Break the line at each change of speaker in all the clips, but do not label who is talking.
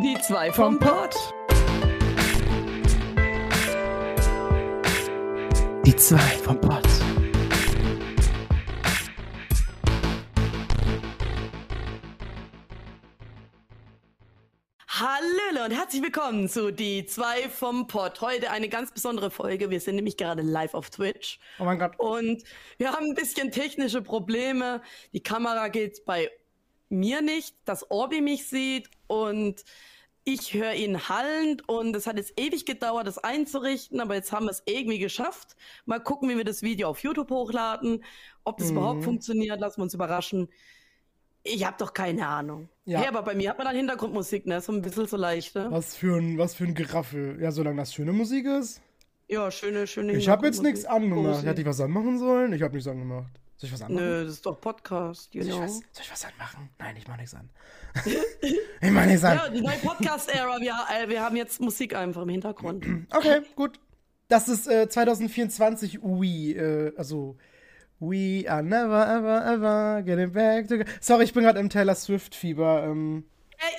Die zwei vom Pott.
Die zwei vom Pott.
Hallo und herzlich willkommen zu Die zwei vom Pott. Heute eine ganz besondere Folge. Wir sind nämlich gerade live auf Twitch.
Oh mein Gott.
Und wir haben ein bisschen technische Probleme. Die Kamera geht bei mir nicht, dass Orbi mich sieht und ich höre ihn hallend und es hat jetzt ewig gedauert, das einzurichten, aber jetzt haben wir es irgendwie geschafft. Mal gucken, wie wir das Video auf YouTube hochladen. Ob das
Mhm.
überhaupt funktioniert, lassen wir uns überraschen. Ich habe doch keine Ahnung.
Ja.
Ja. aber bei mir hat man dann Hintergrundmusik, ne? So ein bisschen so leicht, ne?
Was für ein, was für ein Geraffel. Ja, solange das schöne Musik ist.
Ja, schöne, schöne
Ich habe jetzt nichts angemacht. Hätte ich was anmachen sollen? Ich habe nichts angemacht. Soll ich was anmachen?
Nö, das ist doch Podcast, you
Soll, ich
know.
was, soll ich was anmachen? Nein, ich mach nichts an. ich mach nichts an.
Ja, die neue Podcast-Ära. Wir, äh, wir haben jetzt Musik einfach im Hintergrund.
Okay, gut. Das ist äh, 2024 We, äh, also We are never ever ever getting back together. Sorry, ich bin gerade im Taylor Swift Fieber. Ähm,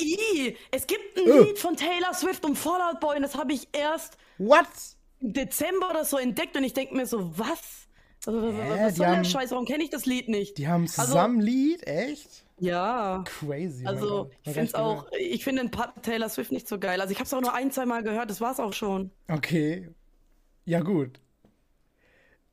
Äh, es gibt ein
Oh.
Lied von Taylor Swift und Fallout Boy und das habe ich erst
what?
im Dezember oder so entdeckt und ich denke mir so, was? Also, was
Hä,
was soll
haben-
der Scheiß? Warum kenne ich das Lied nicht?
Die haben
Also-
zusammen Lied? Echt?
Ja.
Crazy.
Also, ich finde
ich
auch, ich finde den Part Taylor Swift nicht so geil. Also, ich habe es auch nur ein, zwei Mal gehört, das war's auch schon.
Okay. Ja, gut.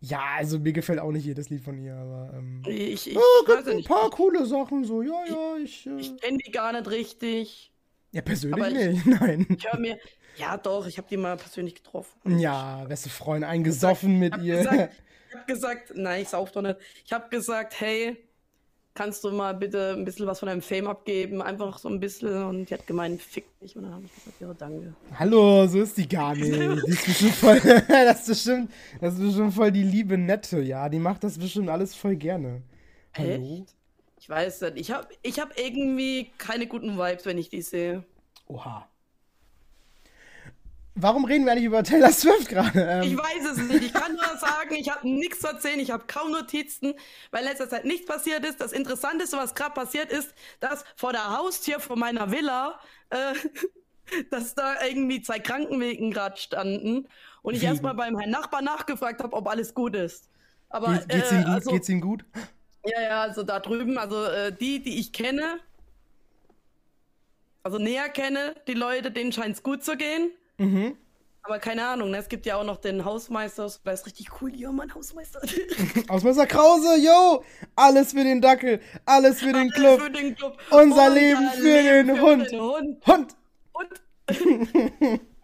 Ja, also mir gefällt auch nicht jedes Lied von ihr, aber. Ähm,
Ich, ich,
oh, gibt ein
nicht.
paar coole Sachen, so, ja, ja, ich. Äh,
Ich kenne die gar nicht richtig.
ja, persönlich
aber ich-
nicht, nein.
Ich höre mir, ja doch, ich habe die mal persönlich getroffen.
Ja, beste Freund, eingesoffen mit ihr.
gesagt, ich habe gesagt, nein, ich sauf doch nicht. Ich habe gesagt, hey, kannst du mal bitte ein bisschen was von deinem Fame abgeben? Einfach so ein bisschen. Und die hat gemeint, fick dich. Und dann habe ich gesagt, ja, danke.
Hallo, so ist die gar nicht. Die ist bestimmt voll. das, ist bestimmt, das ist bestimmt voll die liebe Nette, ja. Die macht das bestimmt alles voll gerne. Hallo?
Echt? Ich weiß nicht. Ich habe ich hab irgendwie keine guten Vibes, wenn ich die sehe.
Oha. Warum reden wir eigentlich über Taylor Swift gerade? Ähm,
Ich weiß es nicht. Ich kann nur sagen, ich habe nichts zu erzählen. Ich habe kaum Notizen, weil in letzter Zeit nichts passiert ist. Das Interessanteste, was gerade passiert ist, dass vor der Haustür von meiner Villa, äh, dass da irgendwie zwei Krankenwegen gerade standen und ich erstmal beim Herrn Nachbar nachgefragt habe, ob alles gut ist. Aber
geht, geht's ihm
äh,
gut?
also,
geht's ihm gut?
ja, ja, also da drüben, also äh, die, die ich kenne, also näher kenne, die Leute, denen scheint es gut zu gehen.
Mhm.
Aber keine Ahnung, ne? es gibt ja auch noch den Hausmeister, der ist richtig cool, ja, Mann, Hausmeister.
Ausmeister Krause, yo! Alles für den Dackel, alles für den
Alles
Club.
Für den Club.
Unser Leben für den Hund.
Den Hund.
Hund!
Und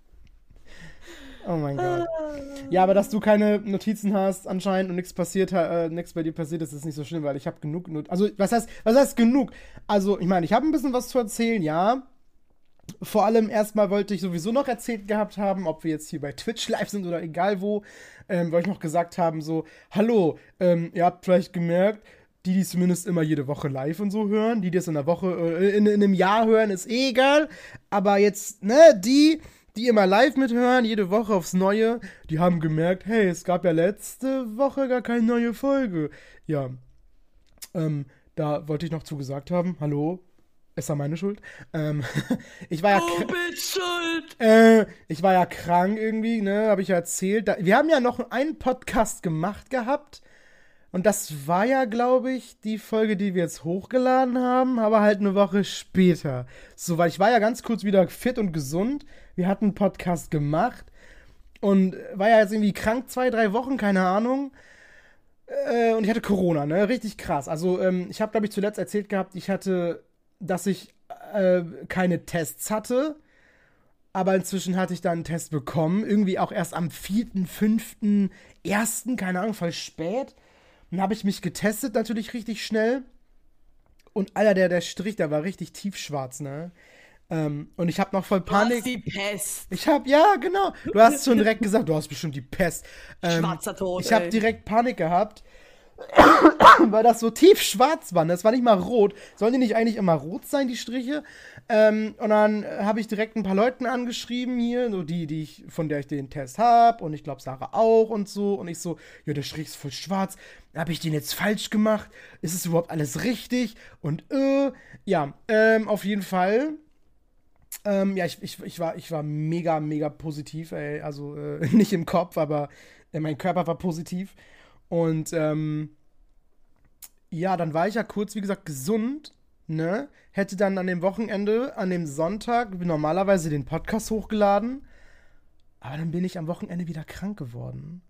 Oh mein Gott. Ja, aber dass du keine Notizen hast anscheinend und nichts passiert, äh, nichts bei dir passiert ist, ist nicht so schlimm, weil ich habe genug. Not also was heißt, was heißt genug? Also ich meine, ich habe ein bisschen was zu erzählen, ja. Vor allem erstmal wollte ich sowieso noch erzählt gehabt haben, ob wir jetzt hier bei Twitch live sind oder egal wo, ähm, wollte ich noch gesagt haben, so, hallo, ähm, ihr habt vielleicht gemerkt, die, die zumindest immer jede Woche live und so hören, die, die es in der Woche, äh, in, in einem Jahr hören, ist eh egal. Aber jetzt, ne, die, die immer live mithören, jede Woche aufs Neue, die haben gemerkt, hey, es gab ja letzte Woche gar keine neue Folge. Ja, ähm, da wollte ich noch zugesagt haben, hallo, ist ja meine Schuld. Ähm, ich war ja, kr-
bist schuld.
äh, ich war ja krank irgendwie, ne, habe ich ja erzählt. Da, wir haben ja noch einen Podcast gemacht gehabt. Und das war ja, glaube ich, die Folge, die wir jetzt hochgeladen haben, aber halt eine Woche später. So, weil ich war ja ganz kurz wieder fit und gesund. Wir hatten einen Podcast gemacht und war ja jetzt irgendwie krank zwei, drei Wochen, keine Ahnung. Äh, und ich hatte Corona, ne? Richtig krass. Also, ähm, ich habe, glaube ich, zuletzt erzählt gehabt, ich hatte, dass ich äh, keine Tests hatte. Aber inzwischen hatte ich dann einen Test bekommen. Irgendwie auch erst am 4., 5., 1., keine Ahnung, voll spät. Dann habe ich mich getestet, natürlich richtig schnell. Und Alter, der, der Strich, der war richtig tiefschwarz, ne? Ähm, und ich habe noch voll
Du hast
Panik.
die Pest.
Ich habe, ja, genau. Du hast schon direkt gesagt, du hast bestimmt die Pest. Ähm,
Schwarzer Tod.
ich habe direkt Panik gehabt, weil das so tief schwarz war. ne? Das war nicht mal rot. Sollen die nicht eigentlich immer rot sein, die Striche? Ähm, und dann äh, habe ich direkt ein paar Leuten angeschrieben hier, so die, die ich, von der ich den Test habe. Und ich glaube, Sarah auch und so. Und ich so, ja, der Strich ist voll schwarz. Habe ich den jetzt falsch gemacht? Ist es überhaupt alles richtig? Und äh, ja, ähm, auf jeden Fall Ähm, ja, ich, ich, ich, war, ich war mega, mega positiv, ey. Also äh, nicht im Kopf, aber äh, mein Körper war positiv. Und ähm, ja, dann war ich ja kurz, wie gesagt, gesund, ne? Hätte dann an dem Wochenende, an dem Sonntag, normalerweise den Podcast hochgeladen. Aber dann bin ich am Wochenende wieder krank geworden.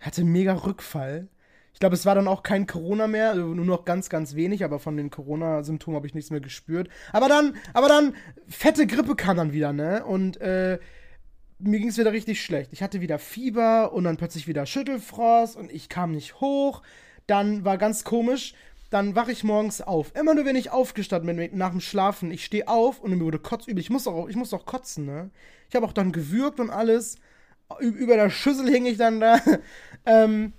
Hatte mega Rückfall. Ich glaube, es war dann auch kein Corona mehr, also nur noch ganz, ganz wenig, aber von den Corona-Symptomen habe ich nichts mehr gespürt. Aber dann, aber dann, fette Grippe kam dann wieder, ne? Und äh, mir ging es wieder richtig schlecht. Ich hatte wieder Fieber und dann plötzlich wieder Schüttelfrost und ich kam nicht hoch. Dann war ganz komisch. Dann wache ich morgens auf. Immer nur, wenn ich aufgestanden bin nach dem Schlafen. Ich stehe auf und mir wurde kotzübel. Ich muss auch, ich muss auch kotzen, ne? Ich habe auch dann gewürgt und alles. Über der Schüssel hing ich dann da. ähm,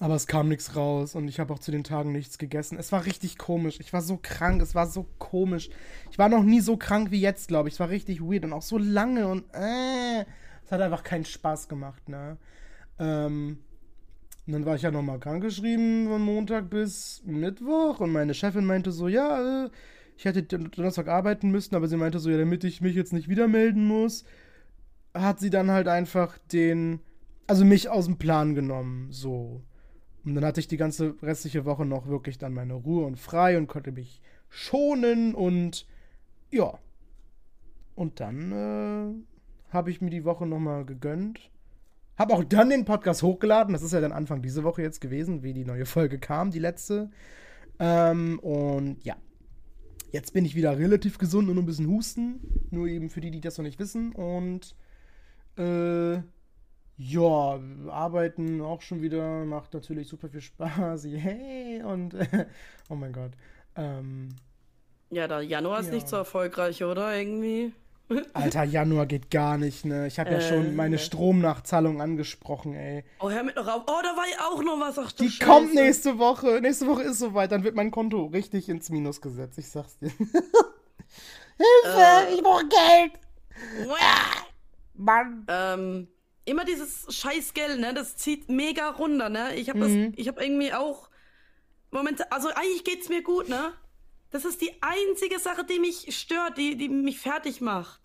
aber es kam nichts raus und ich habe auch zu den Tagen nichts gegessen. Es war richtig komisch. Ich war so krank, es war so komisch. Ich war noch nie so krank wie jetzt, glaube ich. Es war richtig weird und auch so lange und äh, es hat einfach keinen Spaß gemacht, ne? Ähm, und dann war ich ja nochmal krankgeschrieben von Montag bis Mittwoch und meine Chefin meinte so, ja, äh, ich hätte Donnerstag arbeiten müssen, aber sie meinte so, ja, damit ich mich jetzt nicht wieder melden muss, hat sie dann halt einfach den, also mich aus dem Plan genommen, so. Und dann hatte ich die ganze restliche Woche noch wirklich dann meine Ruhe und frei und konnte mich schonen und ja. Und dann äh, habe ich mir die Woche nochmal gegönnt. Habe auch dann den Podcast hochgeladen. Das ist ja dann Anfang diese Woche jetzt gewesen, wie die neue Folge kam, die letzte. Ähm, und ja. Jetzt bin ich wieder relativ gesund und ein bisschen husten. Nur eben für die, die das noch nicht wissen. Und äh, ja, arbeiten auch schon wieder, macht natürlich super viel Spaß. Yay! Und oh mein Gott. Ähm,
ja, der Januar ist ja. nicht so erfolgreich, oder? Irgendwie.
Alter, Januar geht gar nicht, ne? Ich habe ja äh, schon meine Stromnachzahlung angesprochen, ey.
Oh, hör mit noch auf. Oh, da war ja auch noch was. Ach,
Die Scheiße. kommt nächste Woche. Nächste Woche ist soweit. Dann wird mein Konto richtig ins Minus gesetzt. Ich sag's dir. Hilfe, äh, ich brauche Geld.
Ah, Mann. Ähm, immer dieses Scheißgeld, ne? Das zieht mega runter, ne? Ich habe mhm. das, ich habe irgendwie auch Momente, also eigentlich geht's mir gut, ne? Das ist die einzige Sache, die mich stört, die, die mich fertig macht.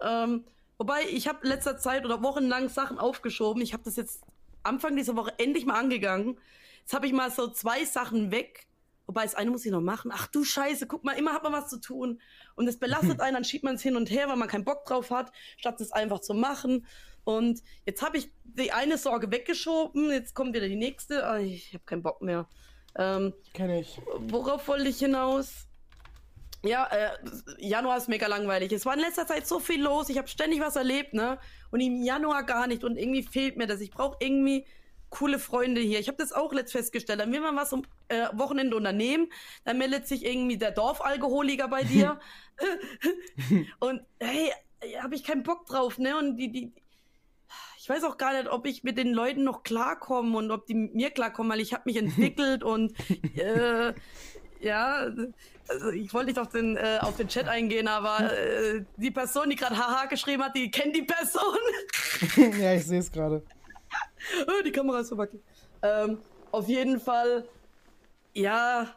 Ähm, wobei, ich habe letzter Zeit oder wochenlang Sachen aufgeschoben. Ich habe das jetzt Anfang dieser Woche endlich mal angegangen. Jetzt habe ich mal so zwei Sachen weg. Wobei, das eine muss ich noch machen. Ach du Scheiße, guck mal, immer hat man was zu tun. Und es belastet einen, dann schiebt man es hin und her, weil man keinen Bock drauf hat, statt es einfach zu machen. Und jetzt habe ich die eine Sorge weggeschoben, jetzt kommt wieder die nächste. Oh, ich habe keinen Bock mehr. Ähm,
Kenn ich.
Worauf wollte ich hinaus? Ja, äh, Januar ist mega langweilig. Es war in letzter Zeit so viel los. Ich habe ständig was erlebt, ne? Und im Januar gar nicht. Und irgendwie fehlt mir das. Ich brauche irgendwie coole Freunde hier. Ich habe das auch letzt festgestellt. Dann will man was am äh, Wochenende unternehmen. Dann meldet sich irgendwie der Dorfalkoholiker bei dir. und hey, habe ich keinen Bock drauf, ne? Und die, die, ich weiß auch gar nicht, ob ich mit den Leuten noch klarkomme und ob die mit mir klarkommen, weil ich habe mich entwickelt und äh, ja, also ich wollte nicht auf den, äh, auf den Chat eingehen, aber äh, die Person, die gerade haha geschrieben hat, die kennt die Person.
ja, ich sehe es gerade.
Oh, die Kamera ist so wackelig. Ähm, auf jeden Fall, ja,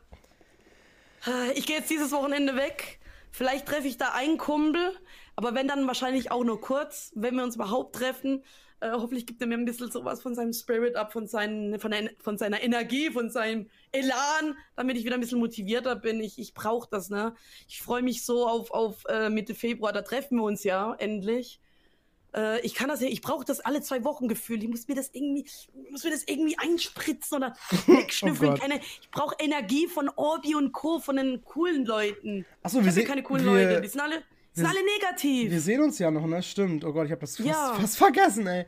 ich gehe jetzt dieses Wochenende weg. Vielleicht treffe ich da einen Kumpel, aber wenn dann wahrscheinlich auch nur kurz, wenn wir uns überhaupt treffen. Äh, hoffentlich gibt er mir ein bisschen sowas von seinem Spirit ab, von, seinen, von, der, von seiner Energie, von seinem Elan, damit ich wieder ein bisschen motivierter bin. Ich, ich brauche das, ne? Ich freue mich so auf, auf äh, Mitte Februar, da treffen wir uns ja endlich. Äh, ich kann das ja, ich brauche das alle zwei Wochen Gefühl. Ich muss mir das irgendwie, muss mir das irgendwie einspritzen oder wegschnüffeln. oh Keine, ich brauche Energie von Orbi und Co., von den coolen Leuten.
Achso, wir sind
keine coolen wir, Leute. Die sind alle sind alle negativ.
Wir sehen uns ja noch, ne? Stimmt. Oh Gott, ich habe das fast, ja. fast, vergessen, ey.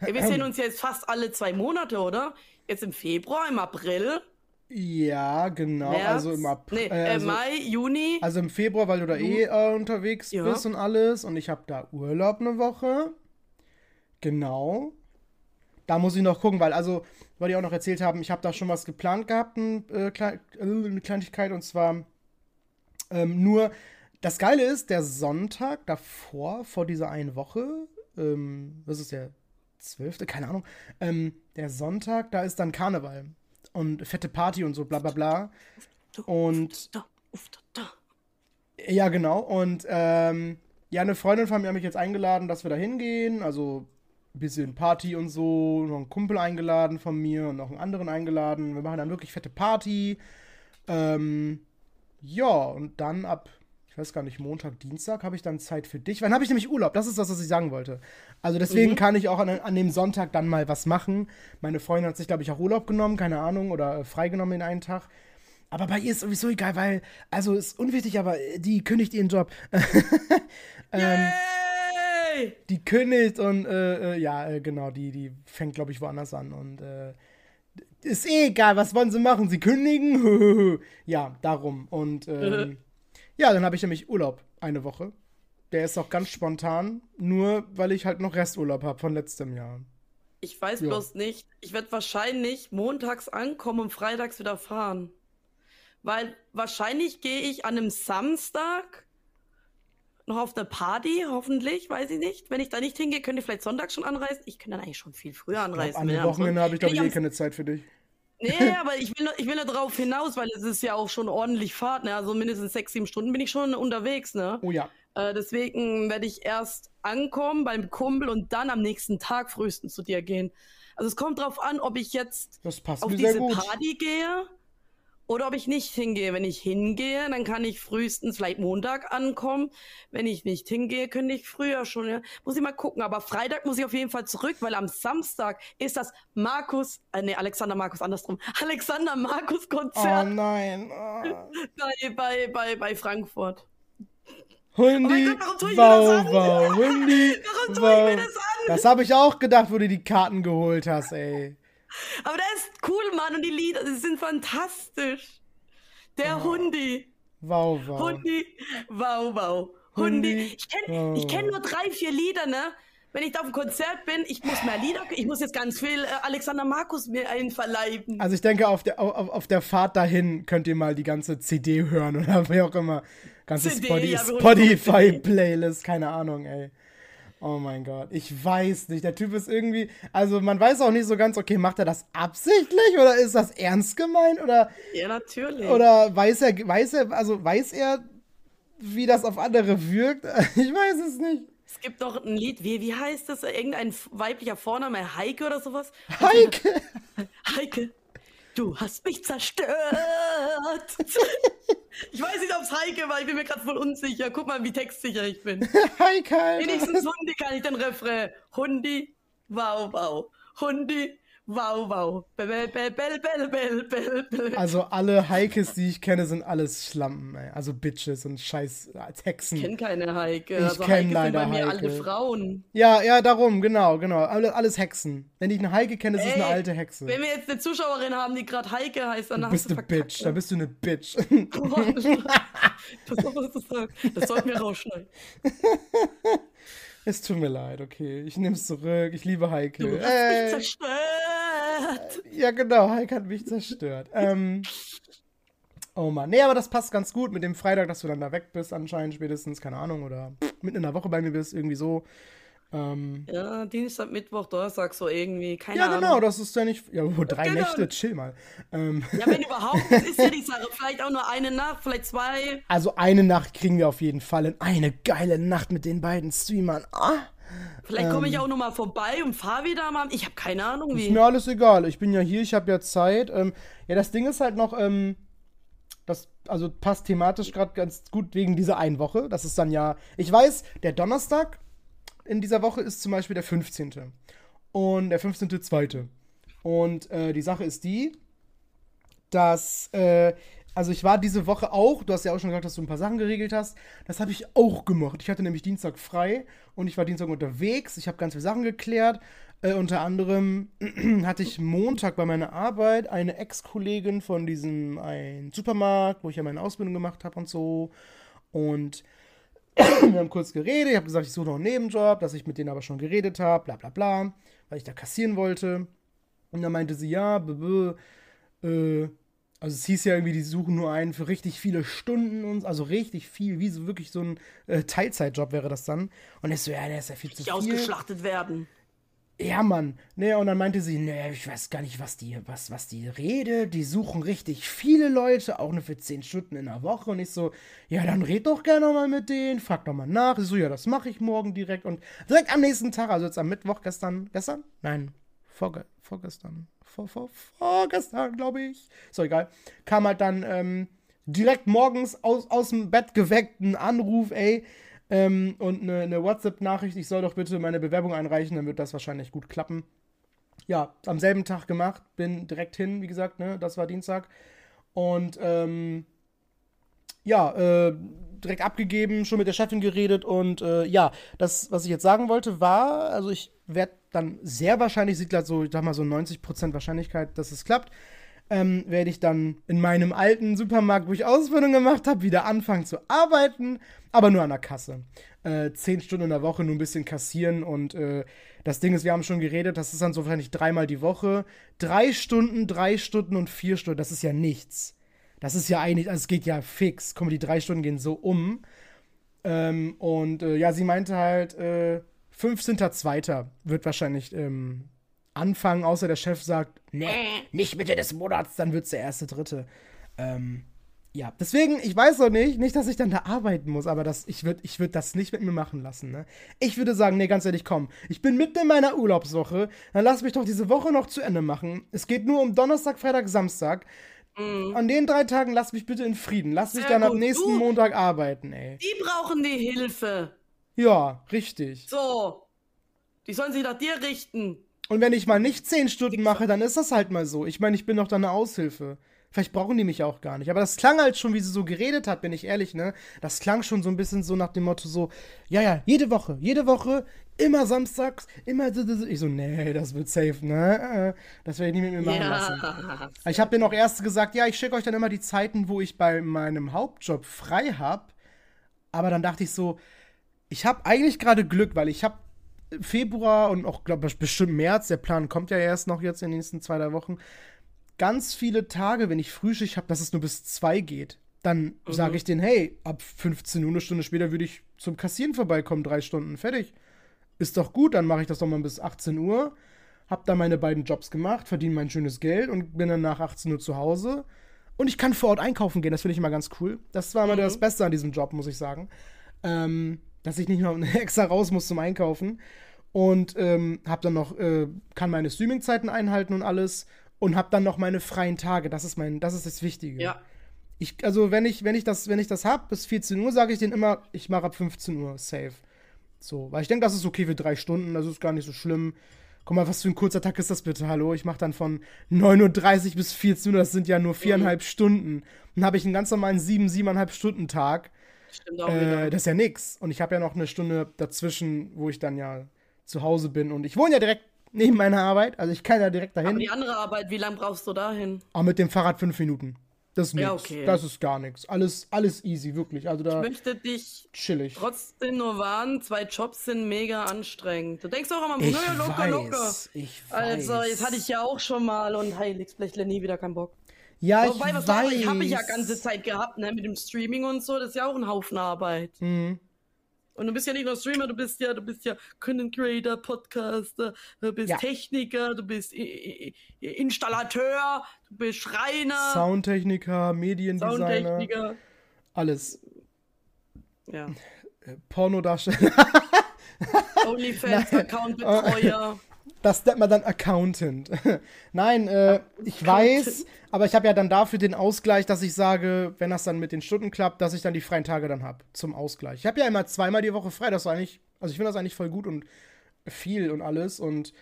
Ja, wir sehen uns jetzt fast alle zwei Monate, oder? Jetzt im Februar, im April.
Ja, genau. März, also im April. Nee,
äh, also, Mai, Juni.
Also im Februar, weil du da eh äh, unterwegs ja. bist und alles. Und ich habe da Urlaub eine Woche. Genau. Da muss ich noch gucken, weil, also, weil die auch noch erzählt haben, ich habe da schon was geplant gehabt, ein, äh, eine Kleinigkeit. Und zwar ähm, nur das Geile ist, der Sonntag davor, vor dieser einen Woche, ähm, was ist der zwölfte, keine Ahnung, ähm, der Sonntag, da ist dann Karneval und fette Party und so, bla bla bla. Und Ja, genau. Und ähm, ja, eine Freundin von mir hat mich jetzt eingeladen, dass wir da hingehen. Also ein bisschen Party und so. Noch einen Kumpel eingeladen von mir und noch einen anderen eingeladen. Wir machen dann wirklich fette Party. Ähm, ja, und dann ab, ich weiß gar nicht, Montag, Dienstag habe ich dann Zeit für dich. Wann habe ich nämlich Urlaub? Das ist das, was ich sagen wollte. Also deswegen mhm. kann ich auch an, an dem Sonntag dann mal was machen. Meine Freundin hat sich, glaube ich, auch Urlaub genommen, keine Ahnung, oder freigenommen in einen Tag. Aber bei ihr ist sowieso egal, weil, also ist unwichtig, aber die kündigt ihren Job. ähm, die kündigt und äh, äh, ja, äh, genau, die, die fängt, glaube ich, woanders an. Und äh, ist eh egal, was wollen sie machen? Sie kündigen? ja, darum. Und ähm, ja, dann habe ich nämlich Urlaub eine Woche. Der ist auch ganz spontan, nur weil ich halt noch Resturlaub habe von letztem Jahr.
Ich weiß ja. bloß nicht. Ich werde wahrscheinlich montags ankommen und freitags wieder fahren. Weil wahrscheinlich gehe ich an einem Samstag noch auf eine Party, hoffentlich, weiß ich nicht. Wenn ich da nicht hingehe, könnt ihr vielleicht Sonntag schon anreisen. Ich kann dann eigentlich schon viel früher anreisen.
Glaub, an den Wochenende habe ich, glaube ich, eh keine Zeit für dich.
Nee, aber ich will, ich will da drauf hinaus, weil es ist ja auch schon ordentlich Fahrt, ne? Also mindestens sechs, sieben Stunden bin ich schon unterwegs, ne?
Oh ja.
Äh, deswegen werde ich erst ankommen beim Kumpel und dann am nächsten Tag frühestens zu dir gehen. Also es kommt drauf an, ob ich jetzt auf diese Party gehe oder ob ich nicht hingehe. Wenn ich hingehe, dann kann ich frühestens vielleicht Montag ankommen. Wenn ich nicht hingehe, könnte ich früher schon. Ja. Muss ich mal gucken. Aber Freitag muss ich auf jeden Fall zurück, weil am Samstag ist das Markus, äh, nee, Alexander Markus, andersrum. Alexander Markus Konzert.
Oh nein. Oh.
bei, bei, bei, bei Frankfurt.
Hundi, oh wow, wow, Hundi, warum tue wow. ich mir das an? Das habe ich auch gedacht, wo du die Karten geholt hast, ey.
Aber der ist cool, Mann, und die Lieder die sind fantastisch. Der oh. Hundi.
Wow, wow.
Hundi, wow, wow. Hundi. Hundi. Ich kenne wow. kenn nur drei, vier Lieder, ne? Wenn ich da auf dem Konzert bin, ich muss mehr Lieder, ich muss jetzt ganz viel äh, Alexander Markus mir einverleiben.
Also ich denke, auf der, auf, auf der Fahrt dahin könnt ihr mal die ganze CD hören oder wie auch immer. Ganze CD, Spotify-Playlist, keine Ahnung, ey. Oh mein Gott, ich weiß nicht. Der Typ ist irgendwie, also man weiß auch nicht so ganz, okay, macht er das absichtlich oder ist das ernst gemeint oder?
Ja, natürlich.
Oder weiß er, weiß er, also weiß er, wie das auf andere wirkt? Ich weiß es nicht.
Es gibt doch ein Lied, wie, wie heißt das? Irgendein weiblicher Vorname, Heike oder sowas?
Heike!
Heike, du hast mich zerstört. Ich weiß nicht, ob es Heike war, ich bin mir gerade voll unsicher. Guck mal, wie textsicher ich bin.
Heike, Alter.
Wenigstens Hundi kann ich den Refrain. Hundi, wow, wow. Hundi, wow, wow. Bell, bell, bell, bell, bell, bell, bell.
Also alle Heikes, die ich kenne, sind alles Schlampen, ey. Also Bitches und scheiß als Hexen.
Ich kenne keine Heike.
Ich
also
kenne leider
sind bei
mir
Heike. alle Frauen.
Ja, ja, darum, genau, genau. Alle, alles Hexen. Wenn ich eine Heike kenne, ist es eine alte Hexe.
Wenn wir jetzt eine Zuschauerin haben, die gerade Heike heißt, dann
du bist du eine Bitch. Da bist du eine Bitch.
das, das sollten wir rausschneiden.
Es tut mir leid, okay. Ich nehme es zurück. Ich liebe Heike.
Du hast äh, mich zerstört.
Ja, genau. Heike hat mich zerstört. ähm, oh Mann. Nee, aber das passt ganz gut mit dem Freitag, dass du dann da weg bist, anscheinend spätestens. Keine Ahnung. Oder mitten in der Woche bei mir bist. Irgendwie so. Ähm,
ja, Dienstag, Mittwoch, Donnerstag, so irgendwie, keine
ja,
Ahnung.
Ja, genau, das ist ja nicht, ja, oh, drei genau. Nächte, chill mal.
Ähm. Ja, wenn überhaupt, das ist ja die Sache. Vielleicht auch nur eine Nacht, vielleicht zwei.
Also eine Nacht kriegen wir auf jeden Fall in eine geile Nacht mit den beiden Streamern. Ah.
Vielleicht komme ich ähm. auch noch mal vorbei und fahre wieder mal. Ich habe keine Ahnung wie.
Ist mir alles egal. Ich bin ja hier, ich habe ja Zeit. Ähm, ja, das Ding ist halt noch, ähm, das also passt thematisch gerade ganz gut wegen dieser einen Woche. Das ist dann ja, ich weiß, der Donnerstag in dieser Woche ist zum Beispiel der 15. Und der 15.2. Und äh, die Sache ist die, dass, äh, also ich war diese Woche auch, du hast ja auch schon gesagt, dass du ein paar Sachen geregelt hast. Das habe ich auch gemacht. Ich hatte nämlich Dienstag frei und ich war Dienstag unterwegs. Ich habe ganz viele Sachen geklärt. Äh, unter anderem hatte ich Montag bei meiner Arbeit eine Ex-Kollegin von diesem einen Supermarkt, wo ich ja meine Ausbildung gemacht habe und so. Und wir haben kurz geredet, ich habe gesagt, ich suche noch einen Nebenjob, dass ich mit denen aber schon geredet habe, bla bla bla, weil ich da kassieren wollte. Und dann meinte sie, ja, b -b, äh, also es hieß ja irgendwie, die suchen nur einen für richtig viele Stunden und also richtig viel, wie so wirklich so ein äh, Teilzeitjob wäre das dann. Und ich so, ja, der ist ja viel zu viel.
ausgeschlachtet werden.
Ja, Mann. Ne, und dann meinte sie, ne, ich weiß gar nicht, was die, was, was die redet. Die suchen richtig viele Leute, auch nur für 10 Stunden in der Woche. Und ich so, ja, dann red doch gerne mal mit denen, frag doch mal nach. Ich so, ja, das mache ich morgen direkt. Und direkt am nächsten Tag, also jetzt am Mittwoch gestern, gestern? Nein, vorge vorgestern. Vor, vor, vorgestern, glaube ich. So, egal. Kam halt dann ähm, direkt morgens aus, aus dem Bett geweckt ein Anruf, ey ähm, und eine, eine WhatsApp-Nachricht, ich soll doch bitte meine Bewerbung einreichen, dann wird das wahrscheinlich gut klappen. Ja, am selben Tag gemacht, bin direkt hin, wie gesagt, ne, das war Dienstag. Und ähm, ja, äh, direkt abgegeben, schon mit der Chefin geredet und äh, ja, das, was ich jetzt sagen wollte, war, also ich werde dann sehr wahrscheinlich, sieht gerade so, ich sag mal so 90% Wahrscheinlichkeit, dass es klappt, ähm, werde ich dann in meinem alten Supermarkt, wo ich Ausbildung gemacht habe, wieder anfangen zu arbeiten, aber nur an der Kasse. Äh, zehn Stunden in der Woche nur ein bisschen kassieren und äh, das Ding ist, wir haben schon geredet, das ist dann so wahrscheinlich dreimal die Woche. Drei Stunden, drei Stunden und vier Stunden, das ist ja nichts. Das ist ja eigentlich, also es geht ja fix. Komm, die drei Stunden gehen so um. Ähm, und äh, ja, sie meinte halt, äh, 15.02. wird wahrscheinlich ähm, anfangen, außer der Chef sagt, nee, nicht Mitte des Monats, dann wird es der erste, dritte. Ähm, ja, deswegen, ich weiß noch nicht, nicht, dass ich dann da arbeiten muss, aber das, ich würde ich würd das nicht mit mir machen lassen. Ne? Ich würde sagen, nee, ganz ehrlich, komm, ich bin mitten in meiner Urlaubswoche, dann lass mich doch diese Woche noch zu Ende machen. Es geht nur um Donnerstag, Freitag, Samstag. Mm. An den drei Tagen lass mich bitte in Frieden. Lass mich dann gut. am nächsten du, Montag arbeiten, ey.
Die brauchen die Hilfe.
Ja, richtig.
So. Die sollen sich nach dir richten.
Und wenn ich mal nicht zehn Stunden mache, dann ist das halt mal so. Ich meine, ich bin doch dann eine Aushilfe. Vielleicht brauchen die mich auch gar nicht. Aber das klang halt schon, wie sie so geredet hat, bin ich ehrlich, ne? Das klang schon so ein bisschen so nach dem Motto so, ja, ja, jede Woche, jede Woche, immer samstags, immer Ich so, nee, das wird safe, ne? Äh, das werde ich nicht mit mir machen ja. lassen. Ich habe denen auch erst gesagt, ja, ich schicke euch dann immer die Zeiten, wo ich bei meinem Hauptjob frei habe. Aber dann dachte ich so, ich habe eigentlich gerade Glück, weil ich habe Februar und auch, glaube ich, bestimmt März, der Plan kommt ja erst noch jetzt in den nächsten zwei, drei Wochen, ganz viele Tage, wenn ich Frühschicht habe, dass es nur bis zwei geht. Dann mhm. sage ich denen, hey, ab 15 Uhr, eine Stunde später würde ich zum Kassieren vorbeikommen, drei Stunden, fertig. Ist doch gut, dann mache ich das doch mal bis 18 Uhr, hab da meine beiden Jobs gemacht, verdiene mein schönes Geld und bin dann nach 18 Uhr zu Hause. Und ich kann vor Ort einkaufen gehen, das finde ich immer ganz cool. Das war immer mhm. das Beste an diesem Job, muss ich sagen. Ähm, dass ich nicht noch extra raus muss zum Einkaufen. Und ähm, hab dann noch, äh, kann meine Streamingzeiten einhalten und alles. Und hab dann noch meine freien Tage. Das ist mein, das ist das Wichtige.
Ja.
Ich, also wenn ich, wenn ich das, wenn ich das hab, bis 14 Uhr, sage ich denen immer, ich mache ab 15 Uhr safe. So, weil ich denke, das ist okay für drei Stunden, das ist gar nicht so schlimm. Guck mal, was für ein kurzer Tag ist das bitte? Hallo, ich mache dann von 9.30 Uhr bis 14 Uhr, das sind ja nur viereinhalb mhm. Stunden. Dann habe ich einen ganz normalen sieben, siebeneinhalb Stunden Tag. Stimmt auch äh, das ist ja nix. Und ich habe ja noch eine Stunde dazwischen, wo ich dann ja zu Hause bin. Und ich wohne ja direkt neben meiner Arbeit, also ich kann ja direkt dahin. Aber
die andere Arbeit, wie lange brauchst du dahin?
Aber mit dem Fahrrad fünf Minuten. Das ist nichts. Ja, okay. Das ist gar nichts. Alles, alles easy, wirklich. Also da
ich möchte dich
chillig.
trotzdem nur warnen, zwei Jobs sind mega anstrengend. Du denkst auch immer, naja, locker, weiß, locker.
Ich
weiß. Also, jetzt hatte ich ja auch schon mal und Heiligsblechle nie wieder keinen Bock.
Ja, Wobei, ich was weiß.
ich habe ich ja ganze Zeit gehabt, ne, mit dem Streaming und so, das ist ja auch ein Haufen Arbeit. Mhm. Und du bist ja nicht nur Streamer, du bist ja, du bist ja Content Creator, Podcaster, du bist ja. Techniker, du bist Installateur, du bist Schreiner,
Soundtechniker, Mediendesigner, Soundtechniker. alles.
Ja.
Äh, Pornodarsteller.
OnlyFans-Account-Betreuer.
Das nennt man dann Accountant. Nein, äh, ich weiß, aber ich habe ja dann dafür den Ausgleich, dass ich sage, wenn das dann mit den Stunden klappt, dass ich dann die freien Tage dann habe zum Ausgleich. Ich habe ja immer zweimal die Woche frei, das ist eigentlich, also ich finde das eigentlich voll gut und viel und alles und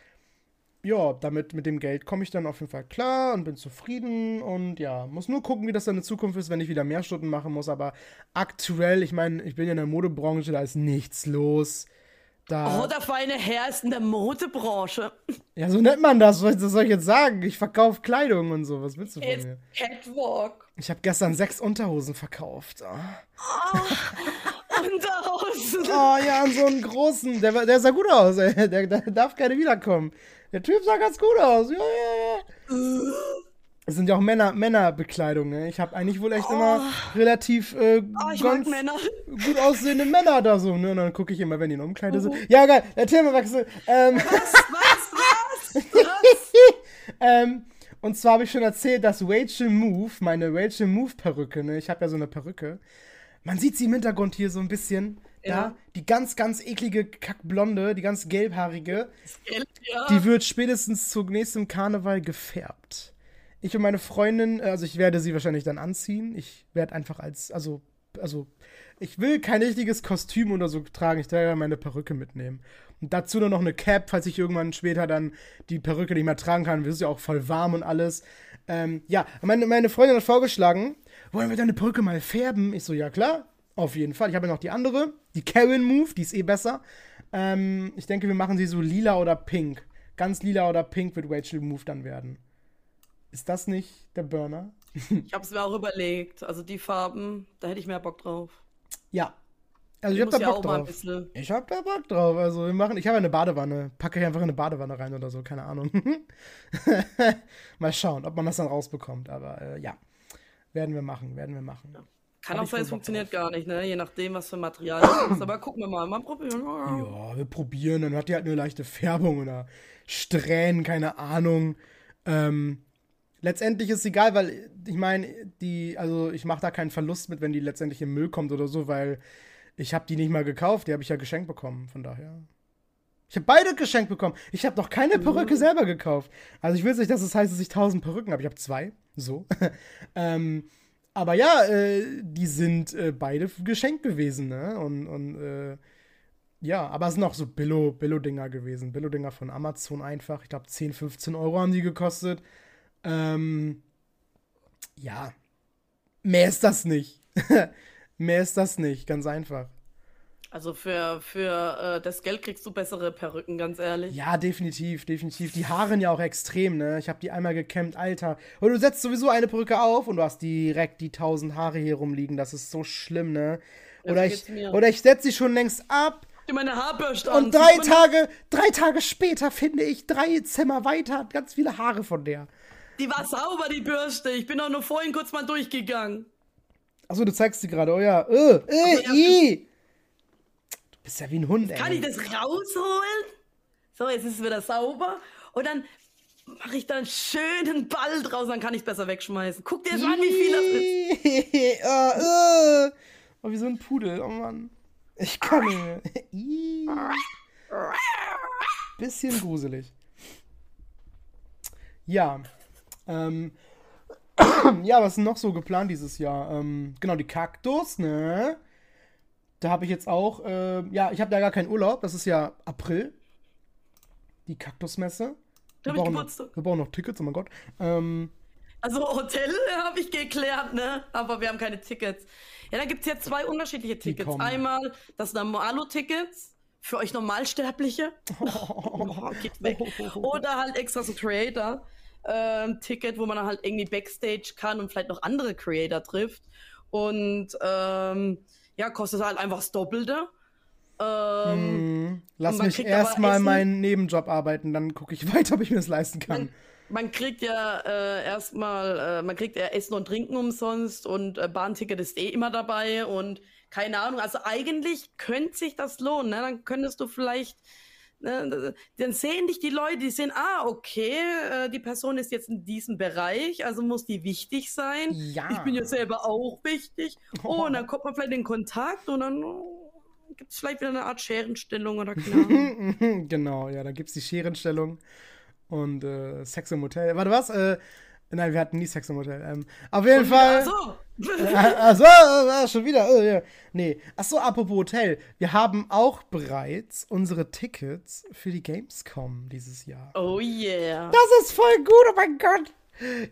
ja, damit mit dem Geld komme ich dann auf jeden Fall klar und bin zufrieden und ja, muss nur gucken, wie das dann in Zukunft ist, wenn ich wieder mehr Stunden machen muss, aber aktuell, ich meine, ich bin ja in der Modebranche, da ist nichts los.
Da, oh, der feine Herr ist in der Modebranche.
Ja, so nennt man das. Was soll ich jetzt sagen? Ich verkaufe Kleidung und so. Was willst du von It's mir?
Catwalk.
Ich habe gestern sechs Unterhosen verkauft. Oh.
Oh, Unterhosen.
Oh ja, und so einen großen. Der, der sah gut aus. Ey. Der, der darf keine wiederkommen. Der Typ sah ganz gut aus. Ja, ja, ja. Es sind ja auch Männer, Männerbekleidung, ne? Ich habe eigentlich wohl echt oh. immer relativ äh,
oh, ganz
gut aussehende Männer da so, ne? Und dann gucke ich immer, wenn die in Umkleide oh. sind. Ja, geil, der Themawechsel. Ähm.
Was, was,
ähm, und zwar habe ich schon erzählt, dass Rachel Move, meine Rachel Move Perücke, ne, ich habe ja so eine Perücke. Man sieht sie im Hintergrund hier so ein bisschen. Ja. Da, die ganz, ganz eklige Kackblonde, die ganz gelbhaarige. Gelb, ja. Die wird spätestens zu nächstem Karneval gefärbt. Ich und meine Freundin, also ich werde sie wahrscheinlich dann anziehen. Ich werde einfach als, also, also, ich will kein richtiges Kostüm oder so tragen. Ich werde meine Perücke mitnehmen. Und dazu nur noch eine Cap, falls ich irgendwann später dann die Perücke nicht mehr tragen kann. Wir sind ja auch voll warm und alles. Ähm, ja, meine, meine Freundin hat vorgeschlagen, wollen wir deine Perücke mal färben? Ich so, ja klar, auf jeden Fall. Ich habe ja noch die andere, die Karen Move, die ist eh besser. Ähm, ich denke, wir machen sie so lila oder pink. Ganz lila oder pink wird Rachel Move dann werden. Ist das nicht der Burner?
ich habe es mir auch überlegt. Also die Farben, da hätte ich mehr Bock drauf.
Ja, also ich, ich hab da Bock drauf. Ich hab da Bock drauf. Also wir machen, ich habe eine Badewanne. Packe ich einfach in eine Badewanne rein oder so, keine Ahnung. Mal schauen, ob man das dann rausbekommt. Aber äh, ja, werden wir machen, werden wir machen. Ja.
Kann auch sein, es funktioniert drauf. gar nicht, ne? Je nachdem, was für Material es ist. Aber gucken wir mal, mal probieren.
Ja, wir probieren. Dann hat die halt eine leichte Färbung oder Strähnen, keine Ahnung. Ähm, letztendlich ist es egal, weil ich meine, die, also ich mache da keinen Verlust mit, wenn die letztendlich im Müll kommt oder so, weil ich habe die nicht mal gekauft, die habe ich ja geschenkt bekommen, von daher. Ich habe beide geschenkt bekommen. Ich habe noch keine Perücke mhm. selber gekauft. Also ich will nicht, dass es das heißt, dass ich tausend Perücken habe. Ich habe zwei, so. ähm, aber ja, äh, die sind äh, beide geschenkt gewesen, ne? Und, und äh, ja, aber es sind auch so Billo-Dinger gewesen. Billo-Dinger von Amazon einfach. Ich glaube, 10, 15 Euro haben die gekostet. Ähm, ja, mehr ist das nicht. Mehr ist das nicht, ganz einfach.
Also für, für äh, das Geld kriegst du bessere Perücken, ganz ehrlich.
Ja, definitiv, definitiv. Die Haaren ja auch extrem, ne? Ich habe die einmal gekämmt, Alter. Und du setzt sowieso eine Perücke auf und du hast direkt die tausend Haare hier rumliegen. Das ist so schlimm, ne? Oder ich, oder ich setze sie schon längst ab.
Meine Haarbürste
Und drei Tage, drei Tage später finde ich drei Zimmer weiter ganz viele Haare von der.
Die war sauber, die Bürste. Ich bin auch nur vorhin kurz mal durchgegangen.
Achso, du zeigst sie gerade. Oh ja. Äh, äh, also, i. Du bist ja wie ein Hund,
ey. Kann ich das rausholen? So, jetzt ist es wieder sauber. Und dann mache ich da einen schönen Ball draus, dann kann ich es besser wegschmeißen. Guck dir jetzt mal an, wie viel das ist.
oh, äh. oh, wie so ein Pudel. Oh Mann. Ich kann nicht mehr. Bisschen gruselig. Ja. Ähm, ja, was ist noch so geplant dieses Jahr? Ähm, genau, die Kaktus, ne? Da habe ich jetzt auch, äh, ja, ich habe da gar keinen Urlaub. Das ist ja April. Die Kaktusmesse. Wir brauchen, noch, wir brauchen noch Tickets, oh mein Gott. Ähm,
also Hotel habe ich geklärt, ne? Aber wir haben keine Tickets. Ja, da gibt es ja zwei unterschiedliche Tickets. Einmal das Normalo-Ticket für euch Normalsterbliche. Oh, geht weg. Oder halt extra so Creator ähm, Ticket, wo man dann halt irgendwie Backstage kann und vielleicht noch andere Creator trifft. Und ähm, ja, kostet halt einfach das Doppelte. Ähm,
hm. Lass mich erstmal meinen Nebenjob arbeiten, dann gucke ich weiter, ob ich mir das leisten kann.
Man, man kriegt ja äh, erstmal, äh, man kriegt ja Essen und Trinken umsonst und äh, Bahnticket ist eh immer dabei und keine Ahnung. Also eigentlich könnte sich das lohnen. Ne? Dann könntest du vielleicht Ne, dann sehen dich die Leute, die sehen, ah, okay, äh, die Person ist jetzt in diesem Bereich, also muss die wichtig sein. Ja. Ich bin ja selber auch wichtig. Oh, und dann kommt man vielleicht in Kontakt und dann oh, gibt es vielleicht wieder eine Art Scherenstellung oder
klar. genau, ja, dann gibt es die Scherenstellung und äh, Sex im Hotel. Warte, was? Äh, Nein, wir hatten nie Sex im Hotel. Ähm, auf jeden Fall. Achso. Achso, äh, schon wieder. Oh, ja. Nee. Achso, apropos Hotel. Wir haben auch bereits unsere Tickets für die Gamescom dieses Jahr.
Oh yeah.
Das ist voll gut, oh mein Gott.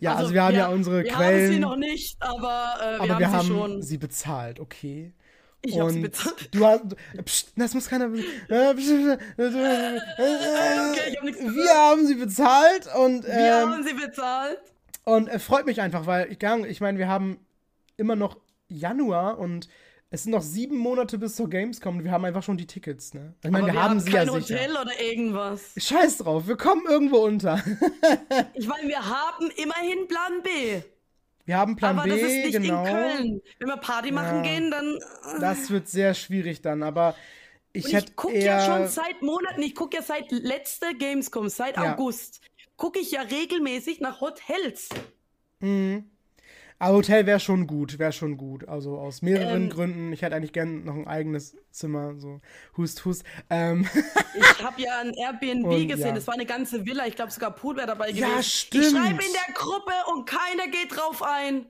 Ja, also, also wir haben ja, ja unsere
wir
Quellen. Wir haben
sie noch nicht, aber äh, wir
aber
haben
wir
sie
haben
schon.
sie bezahlt, okay.
Ich und hab sie bezahlt.
Du hast. Psst, das muss keiner. Äh, okay, ich hab nichts wir haben sie bezahlt und.
Ähm, wir haben sie bezahlt.
Und es freut mich einfach, weil ich, ich meine, wir haben immer noch Januar und es sind noch sieben Monate bis zur Gamescom und wir haben einfach schon die Tickets, ne?
Ich meine, wir, wir, haben, haben sie kein ja Hotel sicher. oder irgendwas.
Scheiß drauf, wir kommen irgendwo unter.
ich meine, wir haben immerhin Plan B.
Wir haben Plan
aber
B,
das ist nicht
genau.
in Köln. Wenn wir Party machen ja, gehen, dann.
Das wird sehr schwierig dann, aber Ich
ich gucke ja schon seit Monaten, ich gucke ja seit letzter Gamescom, seit
Ja.
August, gucke ich ja regelmäßig nach Hotels.
Mhm. Aber Hotel wäre schon gut, wäre schon gut. Also aus mehreren
Ähm.
Gründen. Ich hätte eigentlich gern noch ein eigenes Zimmer, so Hust, Hust. Ähm,
Ich habe ja ein Airbnb
Und,
gesehen,
ja.
das war eine ganze Villa, ich glaube sogar Pool wäre dabei gewesen.
Ja,
Ich
stimmt.
schreibe in der Gruppe und keiner geht drauf ein.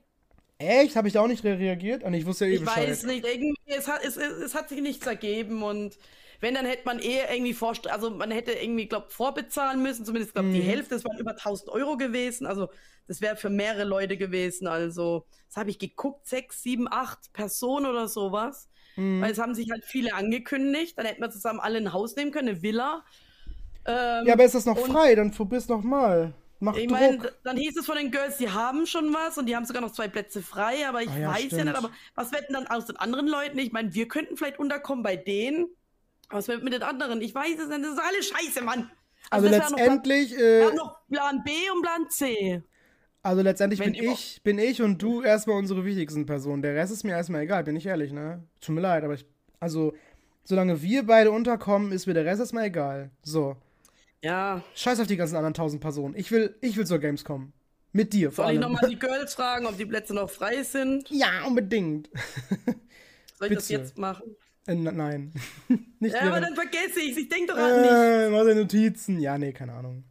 echt? Habe ich da auch nicht re reagiert? Und ich wusste ja eh
Ich
Bescheid.
weiß nicht, irgendwie, es hat, es, es, es hat sich nichts ergeben und wenn, dann hätte man eher irgendwie vorst also man hätte irgendwie, glaube vorbezahlen müssen, zumindest, glaube
Mhm.
die Hälfte, das waren über 1000 Euro gewesen, also das wäre für mehrere Leute gewesen, also das habe ich geguckt, sechs, sieben, acht Personen oder sowas,
Mhm.
weil es haben sich halt viele angekündigt, dann hätten wir zusammen alle ein Haus nehmen können, eine Villa. Ähm,
Ja, aber ist das noch frei? Dann probier's noch mal. Mach
ich meine, dann hieß es von den Girls, die haben schon was und die haben sogar noch zwei Plätze frei, aber ich
Ah ja,
weiß ja
stimmt.
nicht, aber was wird denn dann aus den anderen Leuten? Ich meine, wir könnten vielleicht unterkommen bei denen. Was wird mit den anderen? Ich weiß es nicht, das ist alles scheiße, Mann.
also
das wär noch
letztendlich,
Plan, wir
äh,
haben noch Plan B und Plan C.
also letztendlich
wenn
bin ich, bin ich und du erstmal unsere wichtigsten Personen. Der Rest ist mir erstmal egal, bin ich ehrlich, ne? Tut mir leid, aber ich, also, solange wir beide unterkommen, ist mir der Rest erstmal egal. So.
Ja,
Scheiß auf die ganzen anderen tausend Personen. Ich will, ich will zur Gamescom. Mit dir, vor
soll ich
allem.
nochmal die Girls fragen, ob die Plätze noch frei sind?
Ja, unbedingt.
Soll ich das
Bitte.
jetzt machen?
Äh, nein. Nicht
Ja, aber dann vergesse ich Ich denke doch nicht.
Äh, mach deine Notizen. Ja, nee, keine Ahnung.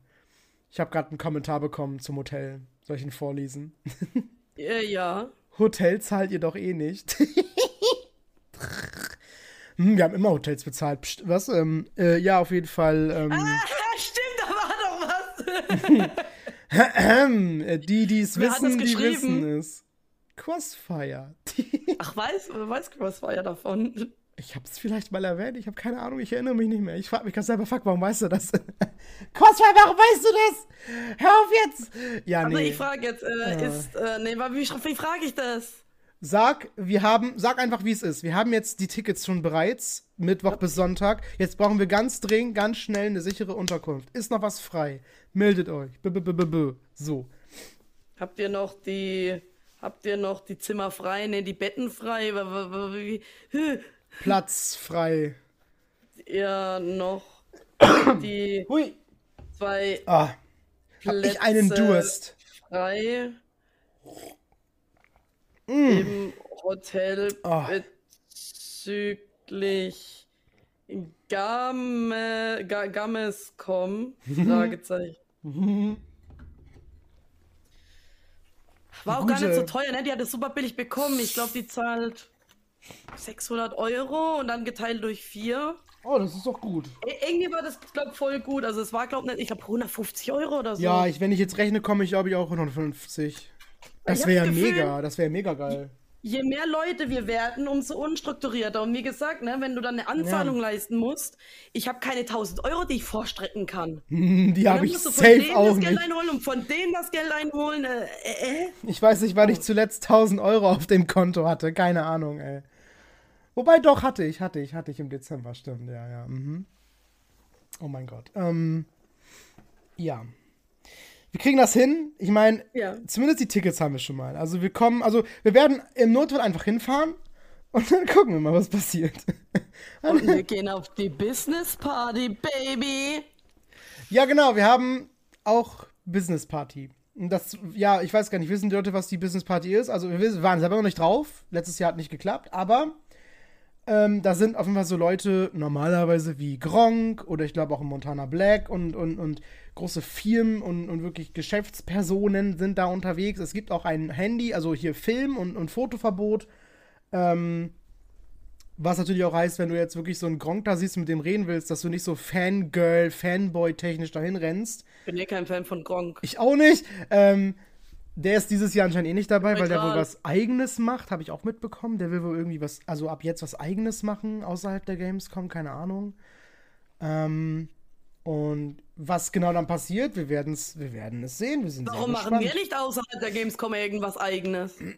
Ich habe gerade einen Kommentar bekommen zum Hotel. Soll ich ihn vorlesen?
Äh, ja.
Hotel zahlt ihr doch eh nicht. hm, wir haben immer Hotels bezahlt. Psst, was? Ähm, äh, ja, auf jeden Fall. Ähm,
Ah, stimmt, da war doch was.
äh, die, die es wissen, die wissen es. Crossfire.
Ach, weiß, weiß ja davon?
Ich hab's vielleicht mal erwähnt, ich habe keine Ahnung, ich erinnere mich nicht mehr. Ich frage mich ganz selber, fuck, warum weißt du das? Crossfire, warum weißt du das? Hör auf jetzt! Ja,
Also
nee.
ich frage jetzt, äh, ist, äh, nee, wie, wie frage ich das?
Sag, wir haben, sag einfach, wie es ist. Wir haben jetzt die Tickets schon bereits, Mittwoch bis Sonntag. Jetzt brauchen wir ganz dringend, ganz schnell eine sichere Unterkunft. Ist noch was frei? Meldet euch. B -b -b -b -b. So.
Habt ihr noch die, habt ihr noch die Zimmer frei, ne, die Betten frei? Wa- wa- wa- Wie, hä?
Platz frei.
ihr noch die
Hui.
zwei
Ah, hab ich einen
Plätze
Durst.
frei
Mm.
im Hotel
Ah.
bezüglich Game, Ga, Gamescom? Fragezeichen. War auch gar
Gute-
nicht so teuer, ne? Die hat es super billig bekommen. Ich glaube, die zahlt 600 Euro und dann geteilt durch vier.
Oh, das ist doch gut.
I- Irgendwie war das, glaube ich, voll gut. Also es war, glaube ich, ich glaube 150 Euro oder so.
Ja, ich, wenn ich jetzt rechne, komme ich, glaube ich, auch 150. Das wäre ja mega, das wäre mega geil.
Je mehr Leute wir werden, umso unstrukturierter. Und wie gesagt, ne, wenn du dann eine Anzahlung leisten musst, ich habe keine 1000 Euro, die ich vorstrecken kann.
Die habe ich
musst du von
safe
denen
auch
das Geld
nicht.
einholen und von denen das Geld einholen. Äh, äh, äh.
Ich weiß nicht, wann ich zuletzt 1000 Euro auf dem Konto hatte. Keine Ahnung, ey. Wobei doch, hatte ich, hatte ich, hatte ich im Dezember, stimmt, ja, ja. Mhm. Oh mein Gott. Ähm, ja. Wir kriegen das hin. Ich meine,
Ja.
zumindest die Tickets haben wir schon mal. Also wir kommen, also wir werden im Notfall einfach hinfahren und dann gucken wir mal, was passiert.
Und wir gehen auf die Business Party, Baby.
Ja, genau, wir haben auch Business Party. Das, ja, ich weiß gar nicht, wissen die Leute, was die Business Party ist? Also wir waren selber noch nicht drauf. Letztes Jahr hat nicht geklappt, aber ähm, da sind auf jeden Fall so Leute normalerweise wie Gronk oder ich glaube auch Montana Black und, und, und große Firmen und, und wirklich Geschäftspersonen sind da unterwegs. Es gibt auch ein Handy, also hier Film- und, und Fotoverbot. Ähm, was natürlich auch heißt, wenn du jetzt wirklich so einen Gronk da siehst, mit dem reden willst, dass du nicht so Fangirl, Fanboy-technisch dahin rennst.
Bin eh kein Fan von Gronk.
Ich auch nicht. Ähm, der ist dieses Jahr anscheinend eh nicht dabei, weil der wohl was Eigenes macht, habe ich auch mitbekommen. Der will wohl irgendwie was, also ab jetzt was Eigenes machen außerhalb der Gamescom, keine Ahnung. Ähm, und was genau dann passiert, wir werden es wir werden es sehen. Wir sind
Warum machen wir nicht außerhalb der Gamescom irgendwas eigenes?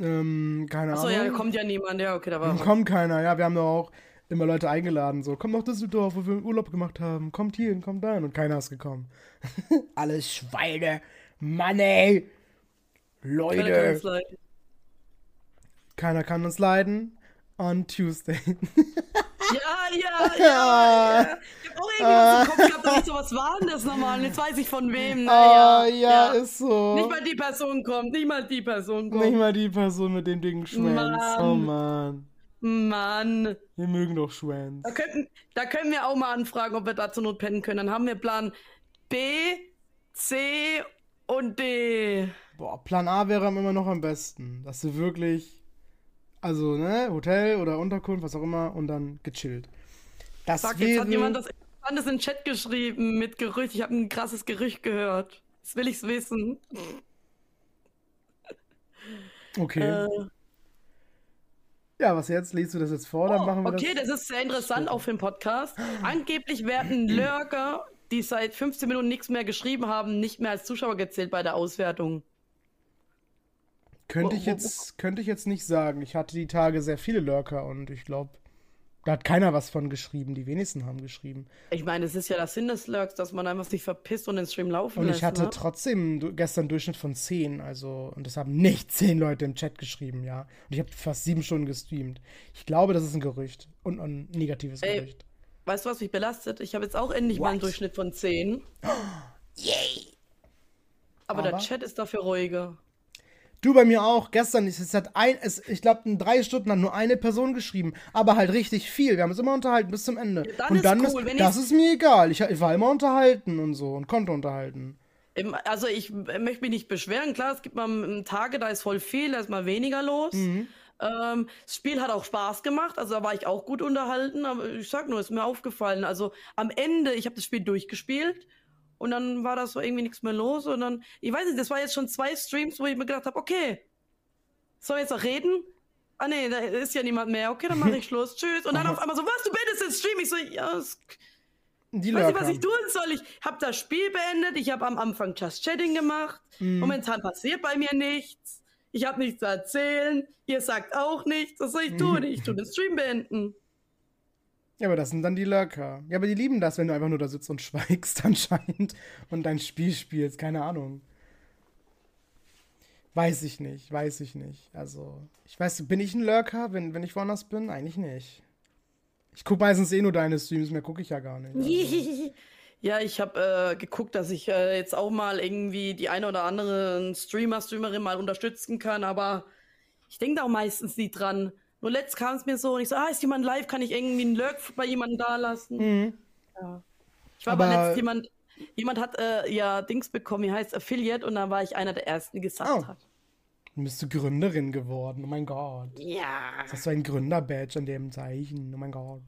Ähm, keine
Achso,
Ahnung.
ja, kommt ja niemand. Ja, okay, da war.
Kommt keiner, ja, wir haben doch auch immer Leute eingeladen, so, komm nach Düsseldorf, wo wir Urlaub gemacht haben, kommt hier hin, kommt dahin und keiner ist gekommen. Alles Schweine, Mann ey,
Keiner kann
Leute,
uns leiden.
keiner kann uns leiden on Tuesday.
Ja, ja, ja. ja. Ich hab auch irgendwas im Kopf gehabt, dass ich so, was war denn das nochmal? Jetzt weiß ich von wem. Naja,
Ah, ja, ist so.
Nicht mal die Person kommt, nicht mal die Person kommt.
Nicht mal die Person mit dem dicken Schwanz. Oh Mann.
Mann.
Wir mögen doch Schwanz.
Da, könnten, da können wir auch mal anfragen, ob wir da zur Not pennen können. Dann haben wir Plan B, C und D.
Boah, Plan A wäre immer noch am besten. Dass du wirklich, also, ne, Hotel oder Unterkunft, was auch immer, und dann gechillt. Das
Sag,
wäre...
jetzt hat jemand das Interessantes in den Chat geschrieben mit Gerücht. Ich habe ein krasses Gerücht gehört. Jetzt will ich's wissen.
Okay.
Äh,
ja, was jetzt? Liest du das jetzt vor, dann
oh,
machen wir
okay,
das.
das ist sehr interessant, auch für den Podcast. Angeblich werden Lurker, die seit 15 Minuten nichts mehr geschrieben haben, nicht mehr als Zuschauer gezählt bei der Auswertung.
Könnte ich jetzt, könnte ich jetzt nicht sagen. Ich hatte die Tage sehr viele Lurker und ich glaube, da hat keiner was von geschrieben. Die wenigsten haben geschrieben.
Ich meine, es ist ja das Sinn des Lurks, dass man einfach sich verpisst und den Stream laufen
Und
lässt.
ich hatte
ne?
trotzdem gestern einen Durchschnitt von 10, also, und es haben nicht 10 Leute im Chat geschrieben, ja. Und ich habe fast sieben Stunden gestreamt. Ich glaube, das ist ein Gerücht. Und ein negatives
Ey,
Gerücht.
Weißt du, was mich belastet? Ich habe jetzt auch endlich mal einen? Durchschnitt von 10. Aber, der
Aber?
Chat ist dafür ruhiger.
Du bei mir auch. Gestern, es hat ein, es, ich glaube, in drei Stunden hat nur eine Person geschrieben, aber halt richtig viel. Wir haben uns immer unterhalten bis zum Ende.
dann
und
ist
dann
cool,
ist, das ist mir egal. Ich, ich war immer unterhalten und so und konnte unterhalten.
Also ich äh, möchte mich nicht beschweren. Klar, es gibt mal Tage, da ist voll viel, da ist mal weniger los.
Mhm.
Ähm, das Spiel hat auch Spaß gemacht, also da war ich auch gut unterhalten, aber ich sag nur, ist mir aufgefallen. Also am Ende, ich habe das Spiel durchgespielt und dann war das so irgendwie nichts mehr los und dann, ich weiß nicht, das war jetzt schon zwei Streams, wo ich mir gedacht habe, okay, soll ich jetzt noch reden? Ah nee, da ist ja niemand mehr. Okay, dann mache ich Schluss. Tschüss. Und dann auf einmal so, was, du beendest den Stream? Ich so, ja, es
Die
weiß nicht, was ich tun soll. Ich habe das Spiel beendet. Ich habe am Anfang Just Chatting gemacht.
Mhm.
Momentan passiert bei mir nichts. Ich habe nichts zu erzählen. Ihr sagt auch nichts. Was soll ich
Mhm.
tun? Ich tue den Stream beenden.
Ja, aber das sind dann die Lurker. Ja, aber die lieben das, wenn du einfach nur da sitzt und schweigst anscheinend und dein Spiel spielst. Keine Ahnung. Weiß ich nicht, weiß ich nicht. Also, ich weiß, bin ich ein Lurker, wenn, wenn ich woanders bin? Eigentlich nicht. Ich gucke meistens eh nur deine Streams, mehr gucke ich ja gar nicht. Also.
Ja, ich habe äh, geguckt, dass ich äh, jetzt auch mal irgendwie die eine oder andere Streamer, Streamerin mal unterstützen kann, aber ich denke da auch meistens nie dran. Nur letzt kam es mir so und ich so, ah, ist jemand live, kann ich irgendwie einen Lurk bei jemandem da lassen?
Mhm.
Ja. Ich war aber,
Aber-
letzt jemand, jemand hat äh, ja Dings bekommen, die heißt Affiliate und da war ich einer der ersten, die gesagt
Oh.
hat.
Dann bist du Gründerin geworden. Oh mein Gott.
Ja.
Jetzt hast du ein Gründer-Badge an dem Zeichen. Oh mein Gott.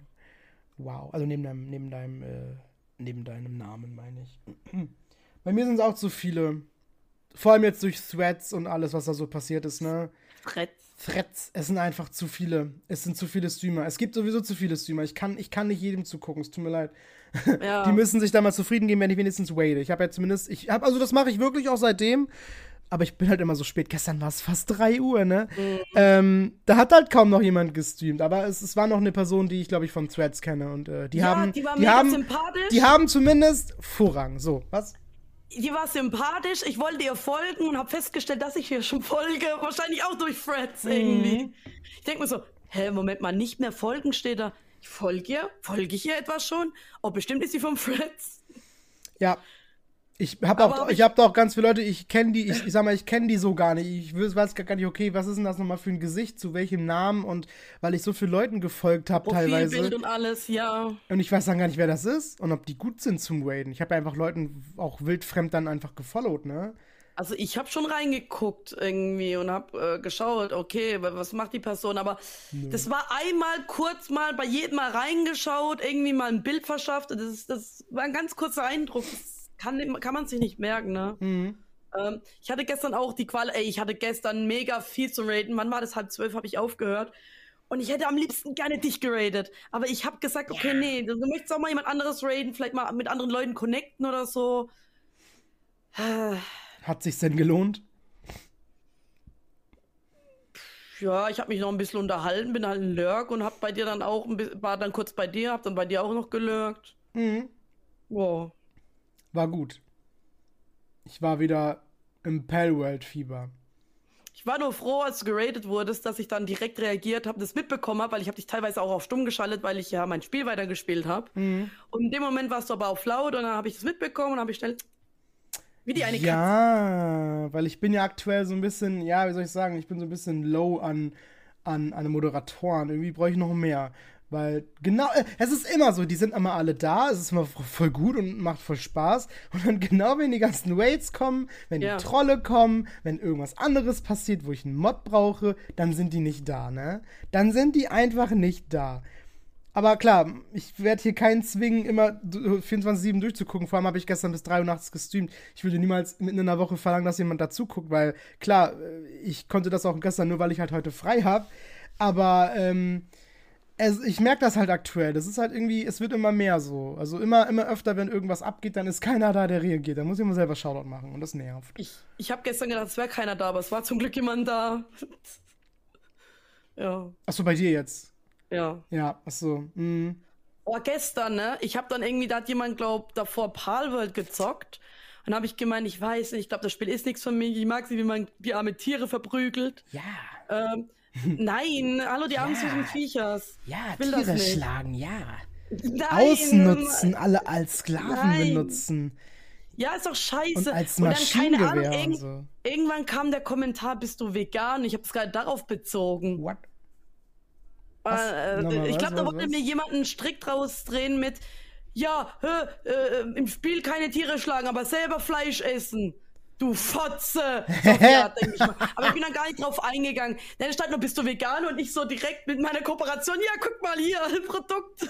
Wow. Also neben deinem, neben deinem, äh, neben deinem Namen, meine ich. Bei mir sind es auch zu viele. Vor allem jetzt durch Threads und alles, was da so passiert ist, ne?
Fretz.
Threads, es sind einfach zu viele. Es sind zu viele Streamer. Es gibt sowieso zu viele Streamer. Ich kann, ich kann nicht jedem zugucken. Es tut mir leid.
Ja.
Die müssen sich da mal zufrieden geben, wenn ich wenigstens wade. Ich habe ja zumindest, ich habe, also das mache ich wirklich auch seitdem. Aber ich bin halt immer so spät. Gestern war es fast 3 Uhr, ne? Ähm, da hat halt kaum noch jemand gestreamt. Aber es, es war noch eine Person, die ich, glaube ich, von Threads kenne. Und äh, die
ja,
haben.
die war
die
mega
haben,
sympathisch.
die haben zumindest Vorrang. So, was?
Die war sympathisch. Ich wollte ihr folgen und habe festgestellt, dass ich ihr schon folge. Wahrscheinlich auch durch Threads
Mhm.
irgendwie. Ich denke mir so, hä, Moment mal, nicht mehr folgen steht da. Ich folge ihr? Folge ich ihr etwas schon? Oh, bestimmt ist sie vom Threads.
Ja. Ich habe auch,
hab
ich
ich-
habe da auch ganz viele Leute, ich kenne die, ich, ich sag mal, ich kenne die so gar nicht. Ich weiß gar nicht, okay, was ist denn das nochmal für ein Gesicht, zu welchem Namen und weil ich so viele Leuten gefolgt habe teilweise.
und alles, ja.
Und ich weiß dann gar nicht, wer das ist und ob die gut sind zum Raiden. Ich habe ja einfach Leuten auch wildfremd dann einfach gefollowt, ne?
Also ich habe schon reingeguckt irgendwie und habe äh, geschaut, okay, wa- was macht die Person? Aber das war einmal kurz mal bei jedem mal reingeschaut, irgendwie mal ein Bild verschafft. Das, das war ein ganz kurzer Eindruck. Das kann, kann man sich nicht merken, ne?
Mhm.
Ähm, ich hatte gestern auch die Qual, ey, ich hatte gestern mega viel zu raten. Wann war das? Halb zwölf habe ich aufgehört. Und ich hätte am liebsten gerne dich geradet. Aber ich habe gesagt, okay, nee, du, möchtest auch mal jemand anderes raiden, vielleicht mal mit anderen Leuten connecten oder so.
Hat sich's denn gelohnt?
Ja, ich habe mich noch ein bisschen unterhalten, bin halt ein Lurk und hab bei dir dann auch, war dann kurz bei dir, hab dann bei dir auch noch gelurkt.
Mhm.
Wow.
War gut. Ich war wieder im Palworld-Fieber.
Ich war nur froh, als du geratet wurdest, dass ich dann direkt reagiert habe, das mitbekommen habe, weil ich habe dich teilweise auch auf stumm geschaltet, weil ich ja mein Spiel weitergespielt habe. Mhm. Und in dem Moment warst du aber auf laut und dann habe ich das mitbekommen und habe ich schnell
wie die eine Katze. Ja, weil ich bin ja aktuell so ein bisschen, ja, wie soll ich sagen, ich bin so ein bisschen low an, an, an Moderatoren. Irgendwie brauche ich noch mehr. Weil genau, äh, es ist immer so, die sind immer alle da, es ist immer voll gut und macht voll Spaß. Und dann genau, wenn die ganzen Raids kommen, wenn ja. die Trolle kommen, wenn irgendwas anderes passiert, wo ich einen Mod brauche, dann sind die nicht da, ne? Dann sind die einfach nicht da. Aber klar, ich werde hier keinen zwingen, immer 24-7 durchzugucken. Vor allem habe ich gestern bis 3 Uhr nachts gestreamt. Ich würde niemals mitten in einer Woche verlangen, dass jemand dazu guckt, weil klar, äh, ich konnte das auch gestern nur, weil ich halt heute frei habe. Aber ähm, es, ich merke das halt aktuell. Das ist halt irgendwie, es wird immer mehr so. Also immer, immer öfter, wenn irgendwas abgeht, dann ist keiner da, der reagiert. Dann muss ich immer selber Shoutout machen und das nervt.
Ich, ich habe gestern gedacht, es wäre keiner da, aber es war zum Glück jemand da.
ja. Achso, bei dir jetzt?
Ja.
Ja, achso. Mhm.
Oh, gestern, ne? Ich habe dann irgendwie, da hat jemand, glaub, davor Palworld gezockt. Und habe ich gemeint, ich weiß nicht, ich glaube, das Spiel ist nichts für mich. Ich mag sie, wie man die arme Tiere verprügelt.
Ja.
Ähm, Nein, hallo, die armen süßen Viechers.
Ja, Tiere schlagen, ja. Nein. Ausnutzen, alle als Sklaven Nein. benutzen.
Ja, ist doch scheiße.
Und als Maschinengewehr und, dann, keine Ahnung,
so. Irgendwann kam der Kommentar, bist du vegan? Ich habe es gerade darauf bezogen. What? Äh, ich glaube, da wollte mir jemand einen Strick draus drehen mit, ja, äh, äh, im Spiel keine Tiere schlagen, aber selber Fleisch essen du Fotze! Sophia, ich mal. Aber ich bin dann gar nicht drauf eingegangen. Dann stand nur, bist du vegan? Und ich so direkt mit meiner Kooperation, ja, guck mal hier, Produkt.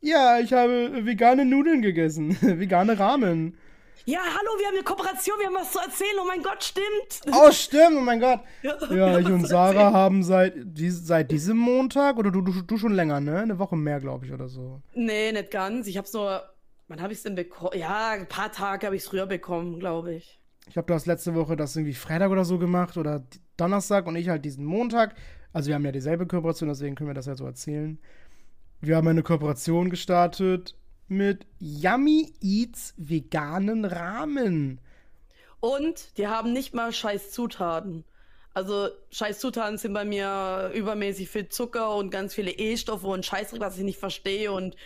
Ja, ich habe vegane Nudeln gegessen. vegane Ramen.
Ja, hallo, wir haben eine Kooperation, wir haben was zu erzählen. Oh mein Gott, stimmt.
Oh, stimmt, oh mein Gott. Ja, ja ich und Sarah haben seit, dies, seit diesem Montag, oder du, du, du schon länger, ne? Eine Woche mehr, glaube ich, oder so.
Nee, nicht ganz. Ich hab's nur, wann habe ich es denn bekommen? Ja, ein paar Tage habe ich es früher bekommen, glaube ich.
Ich glaube, du hast letzte Woche das irgendwie Freitag oder so gemacht oder Donnerstag und ich halt diesen Montag. Also wir haben ja dieselbe Kooperation, deswegen können wir das ja so erzählen. Wir haben eine Kooperation gestartet mit Yummy Eats veganen Rahmen.
Und die haben nicht mal scheiß Zutaten. Also scheiß Zutaten sind bei mir übermäßig viel Zucker und ganz viele E-Stoffe und Scheißdreck, was ich nicht verstehe und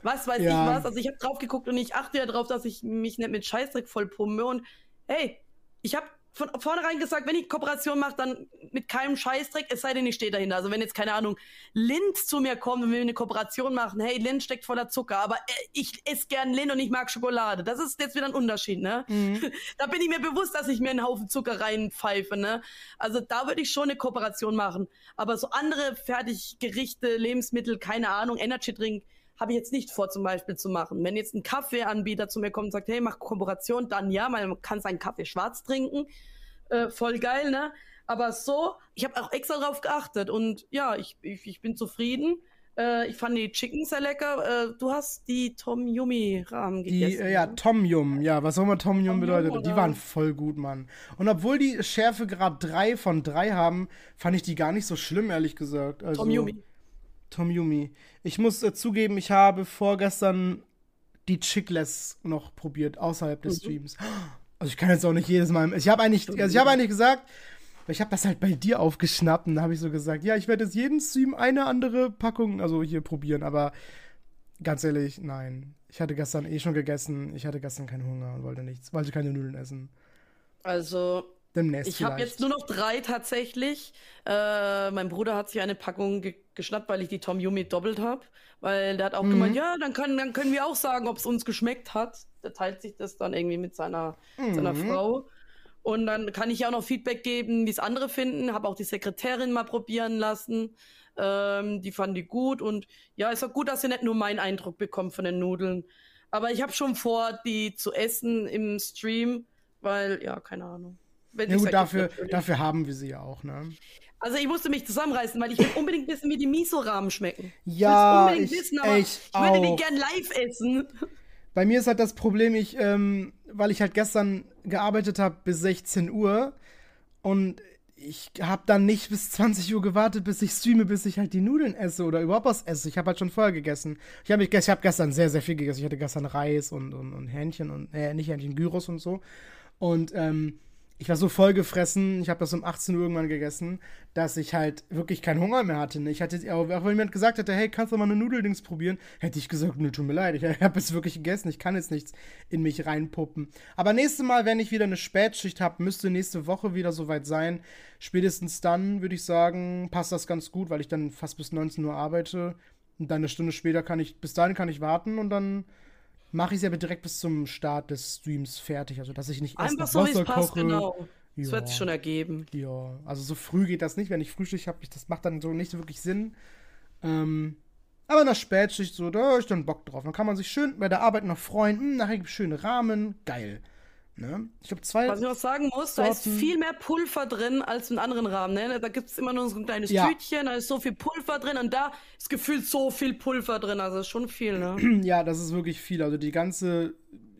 was weiß ja. ich was. Also ich habe drauf geguckt und ich achte ja drauf, dass ich mich nicht mit Scheißdreck vollpumpe und hey, ich habe von vornherein gesagt, wenn ich Kooperation mache, dann mit keinem Scheißdreck, es sei denn, ich stehe dahinter. Also wenn jetzt, keine Ahnung, Lind zu mir kommt und wir eine Kooperation machen, hey, Lind steckt voller Zucker, aber äh, ich esse gern Lind und ich mag Schokolade. Das ist jetzt wieder ein Unterschied, ne? Mhm. Da bin ich mir bewusst, dass ich mir einen Haufen Zucker reinpfeife, ne? Also da würde ich schon eine Kooperation machen. Aber so andere Fertiggerichte, Lebensmittel, keine Ahnung, Energy Drink, habe ich jetzt nicht vor, zum Beispiel zu machen. Wenn jetzt ein Kaffeeanbieter zu mir kommt und sagt, hey, mach Kooperation, dann ja, man kann seinen Kaffee schwarz trinken. Äh, voll geil, ne? Aber so, ich habe auch extra drauf geachtet und ja, ich, ich, ich bin zufrieden. Äh, ich fand die Chicken sehr lecker. Äh, du hast die Tom Yumi Rahmen gegessen.
Die, äh, ja, ne? Tom Yum, ja, was auch immer Tom Yum bedeutet. Yum, die waren voll gut, Mann. Und obwohl die Schärfe gerade 3 von 3 haben, fand ich die gar nicht so schlimm, ehrlich gesagt. Also,
Tom Yumi.
Tom Yumi. Ich muss äh, zugeben, ich habe vorgestern die Chickless noch probiert, außerhalb des mhm. Streams. Also ich kann jetzt auch nicht jedes Mal. Ich habe eigentlich, also ich habe eigentlich gesagt, ich habe das halt bei dir aufgeschnappt und da habe ich so gesagt, ja, ich werde jetzt jeden Stream eine andere Packung, also hier probieren, aber ganz ehrlich, nein. Ich hatte gestern eh schon gegessen, ich hatte gestern keinen Hunger und wollte nichts, wollte keine Nudeln essen.
Also,
Demnächst
ich habe jetzt nur noch drei tatsächlich. Äh, mein Bruder hat sich eine Packung ge geschnappt, weil ich die Tom Yumi doppelt habe. Weil der hat auch mhm. gemeint, ja, dann, kann, dann können wir auch sagen, ob es uns geschmeckt hat. Der teilt sich das dann irgendwie mit seiner, mhm. seiner Frau. Und dann kann ich auch noch Feedback geben, wie es andere finden. Habe auch die Sekretärin mal probieren lassen. Ähm, die fanden die gut. Und ja, ist auch gut, dass ihr nicht nur meinen Eindruck bekommt von den Nudeln. Aber ich habe schon vor, die zu essen im Stream, weil, ja, keine Ahnung.
Wenn ja, gut, dafür, dafür haben wir sie ja auch, ne?
Also ich musste mich zusammenreißen, weil ich will unbedingt wissen, wie die Miso-Rahmen schmecken.
Ja, ich, ich, wissen, aber ich,
ich würde die gern live essen.
Bei mir ist halt das Problem, ich, ähm, weil ich halt gestern gearbeitet habe bis 16 Uhr und ich habe dann nicht bis 20 Uhr gewartet, bis ich streame, bis ich halt die Nudeln esse oder überhaupt was esse. Ich habe halt schon vorher gegessen. Ich habe hab gestern sehr, sehr viel gegessen. Ich hatte gestern Reis und, und, und Hähnchen und, äh, nicht Hähnchen, Gyros und so. Und, ähm, ich war so vollgefressen, ich habe das um 18 Uhr irgendwann gegessen, dass ich halt wirklich keinen Hunger mehr hatte. Ne? Ich hatte, auch wenn jemand gesagt hätte, hey, kannst du mal eine Nudeldings probieren, hätte ich gesagt, ne, tut mir leid, ich habe es wirklich gegessen, ich kann jetzt nichts in mich reinpuppen. Aber nächstes Mal, wenn ich wieder eine Spätschicht habe, müsste nächste Woche wieder soweit sein. Spätestens dann, würde ich sagen, passt das ganz gut, weil ich dann fast bis 19 Uhr arbeite. Und dann eine Stunde später kann ich, bis dahin kann ich warten und dann mache ich es aber direkt bis zum Start des Streams fertig. Also, dass ich nicht
erst Einfach so, Wasser passt, koche. Genau. Das ja. wird sich schon ergeben.
Ja, also so früh geht das nicht. Wenn ich Frühstück habe, das macht dann so nicht so wirklich Sinn. Ähm, aber in der Spätschicht so, da habe ich dann Bock drauf. Dann kann man sich schön bei der Arbeit noch freuen. Hm, nachher gibt es schöne Rahmen. Geil. Ne?
Ich habe zwei. Was ich noch sagen muss, Sorten. da ist viel mehr Pulver drin als in anderen Rahmen. Ne? Da gibt es immer nur so ein kleines ja. Tütchen, da ist so viel Pulver drin und da ist gefühlt so viel Pulver drin. Also ist schon viel, ne?
Ja, das ist wirklich viel. Also die ganze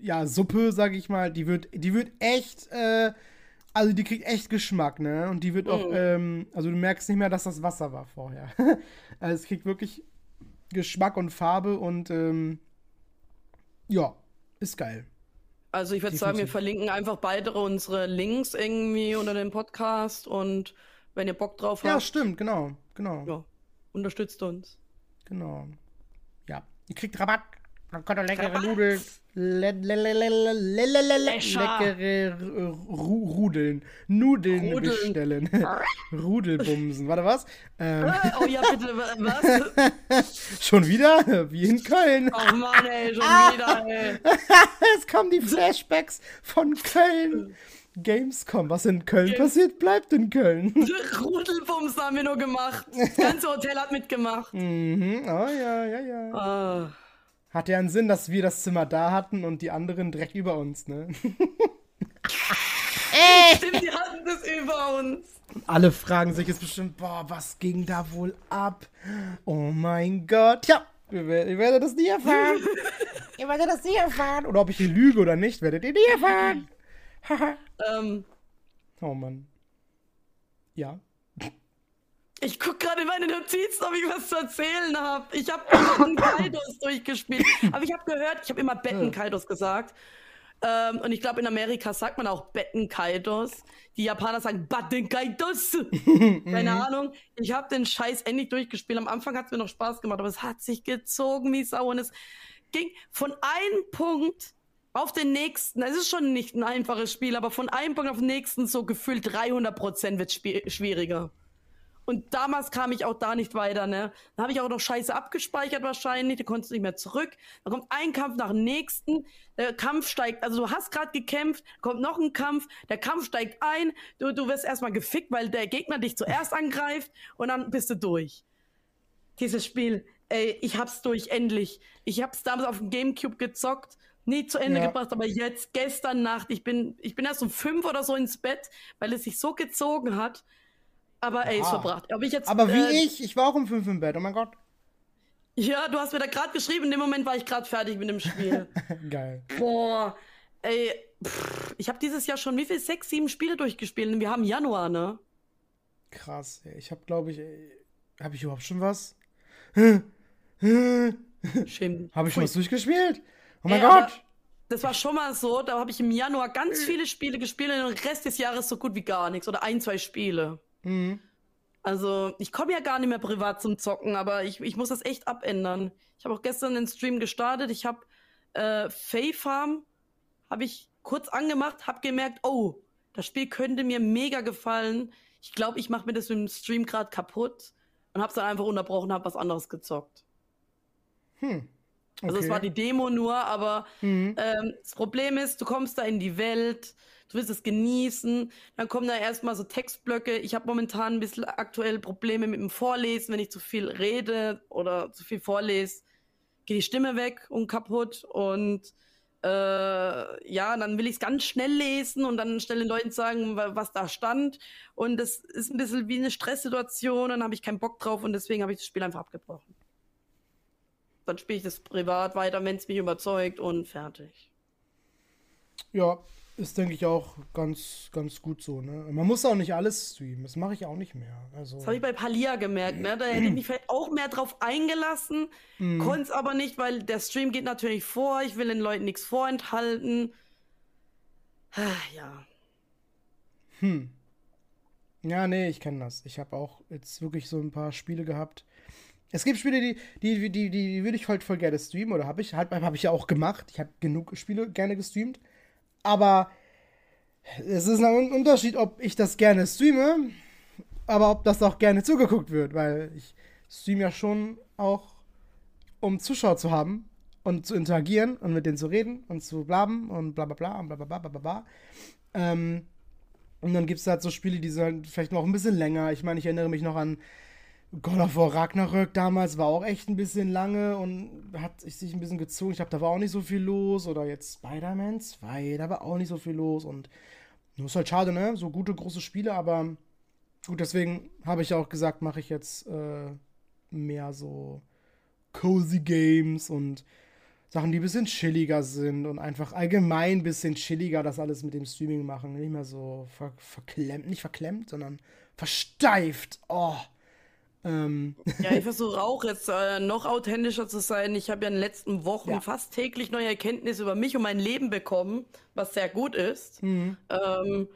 ja, Suppe, sag ich mal, die wird, die wird echt, äh, also die kriegt echt Geschmack, ne? Und die wird auch, mm. ähm, also du merkst nicht mehr, dass das Wasser war vorher. also es kriegt wirklich Geschmack und Farbe und ähm, ja, ist geil.
Also ich würde sagen, wir verlinken einfach beide unsere Links irgendwie unter dem Podcast und wenn ihr Bock drauf habt.
Ja, stimmt, genau, genau. Ja,
unterstützt uns.
Genau. Ja, ihr kriegt Rabatt. Dann könnt ihr leckere Nudeln, le le le leckere Rudeln, Nudeln Rudeln. bestellen. Rudelbumsen. Warte, was? Ähm. Oh ja, bitte, was? schon wieder? Wie in Köln. Oh Mann, ey, schon wieder, ey. es kommen die Flashbacks von Köln. Gamescom, was in Köln Games passiert, bleibt in Köln.
Rudelbums haben wir nur gemacht. Das ganze Hotel hat mitgemacht.
Mhm. Oh ja, ja, ja. Ah. Hat ja einen Sinn, dass wir das Zimmer da hatten und die anderen direkt über uns, ne?
Ey! Stimmt, die hatten das über uns.
Alle fragen sich jetzt bestimmt, boah, was ging da wohl ab? Oh mein Gott. Ja, ihr werdet das nie erfahren. ihr werdet das nie erfahren. Oder ob ich hier lüge oder nicht, werdet ihr nie erfahren. ähm. Oh Mann. Ja.
Ich guck gerade in meine Notizen, ob ich was zu erzählen habe. Ich habe Bettenkaidos durchgespielt. Aber ich habe gehört, ich habe immer Bettenkaidos gesagt. Ähm, und ich glaube, in Amerika sagt man auch Bettenkaidos. Die Japaner sagen Battenkaidos. Keine mhm. Ahnung. Ich habe den Scheiß endlich durchgespielt. Am Anfang hat es mir noch Spaß gemacht, aber es hat sich gezogen wie Sau. Und es ging von einem Punkt auf den nächsten. Es ist schon nicht ein einfaches Spiel, aber von einem Punkt auf den nächsten so gefühlt 300 Prozent wird es schwieriger. Und damals kam ich auch da nicht weiter, ne? Da habe ich auch noch Scheiße abgespeichert wahrscheinlich, da konntest du nicht mehr zurück. Dann kommt ein Kampf nach dem nächsten, der Kampf steigt, also du hast gerade gekämpft, kommt noch ein Kampf, der Kampf steigt ein, du, du wirst erstmal gefickt, weil der Gegner dich zuerst angreift und dann bist du durch. Dieses Spiel, ey, ich hab's durch, endlich. Ich hab's damals auf dem Gamecube gezockt, nie zu Ende ja. gebracht, aber jetzt, gestern Nacht, ich bin, ich bin erst um fünf oder so ins Bett, weil es sich so gezogen hat aber Ace verbracht.
Ob ich jetzt, aber wie äh, ich, ich war auch um 5 im Bett, oh mein Gott.
Ja, du hast mir da gerade geschrieben, in dem Moment war ich gerade fertig mit dem Spiel.
Geil.
Boah, ey, pff, ich habe dieses Jahr schon wie viel? Sechs, sieben Spiele durchgespielt und wir haben Januar, ne?
Krass, ey. Ich habe, glaube ich, habe ich überhaupt schon was?
Schäm.
Habe ich schon was durchgespielt? Oh mein ey, Gott!
Das war schon mal so, da habe ich im Januar ganz viele Spiele gespielt und den Rest des Jahres so gut wie gar nichts oder ein, zwei Spiele. Mhm. Also, ich komme ja gar nicht mehr privat zum Zocken, aber ich, ich muss das echt abändern. Ich habe auch gestern den Stream gestartet. Ich habe äh, Fae Farm habe ich kurz angemacht, habe gemerkt, oh, das Spiel könnte mir mega gefallen. Ich glaube, ich mache mir das im Stream gerade kaputt und habe es dann einfach unterbrochen, habe was anderes gezockt. Hm. Okay. Also es war die Demo nur, aber mhm. ähm, das Problem ist, du kommst da in die Welt, du willst es genießen, dann kommen da erstmal so Textblöcke. Ich habe momentan ein bisschen aktuell Probleme mit dem Vorlesen, wenn ich zu viel rede oder zu viel vorlese, geht die Stimme weg und kaputt und äh, ja, dann will ich es ganz schnell lesen und dann schnell den Leuten sagen, was da stand. Und das ist ein bisschen wie eine Stresssituation, dann habe ich keinen Bock drauf und deswegen habe ich das Spiel einfach abgebrochen. Dann spiele ich das privat weiter, wenn es mich überzeugt und fertig.
Ja, ist, denke ich, auch ganz, ganz gut so. Ne? Man muss auch nicht alles streamen. Das mache ich auch nicht mehr. Also,
das habe ich bei Palia gemerkt. Ne? Da hätte ich mich vielleicht auch mehr drauf eingelassen. Mm. Konnte es aber nicht, weil der Stream geht natürlich vor. Ich will den Leuten nichts vorenthalten. Ah, ja.
Hm. Ja, nee, ich kenne das. Ich habe auch jetzt wirklich so ein paar Spiele gehabt. Es gibt Spiele, die, die, die, die, würde ich halt voll gerne streamen oder habe ich, halt, habe ich ja auch gemacht. Ich habe genug Spiele gerne gestreamt. Aber es ist ein Unterschied, ob ich das gerne streame, aber ob das auch gerne zugeguckt wird, weil ich streame ja schon auch, um Zuschauer zu haben und zu interagieren und mit denen zu reden und zu blaben und bla bla bla und bla bla bla bla bla. Ähm, und dann gibt es halt so Spiele, die sind vielleicht noch ein bisschen länger. Ich meine, ich erinnere mich noch an God of War Ragnarök damals, war auch echt ein bisschen lange und hat sich ein bisschen gezogen. Ich glaube, da war auch nicht so viel los. Oder jetzt Spider-Man 2, da war auch nicht so viel los. Und nur ist halt schade, ne? So gute, große Spiele, aber gut, deswegen habe ich auch gesagt, mache ich jetzt äh, mehr so cozy Games und Sachen, die ein bisschen chilliger sind und einfach allgemein ein bisschen chilliger das alles mit dem Streaming machen. Nicht mehr so ver verklemmt, nicht verklemmt, sondern versteift. Oh.
Ähm. Ja, ich versuche auch jetzt äh, noch authentischer zu sein. Ich habe ja in den letzten Wochen ja. fast täglich neue Erkenntnisse über mich und mein Leben bekommen, was sehr gut ist. Mhm. Ähm,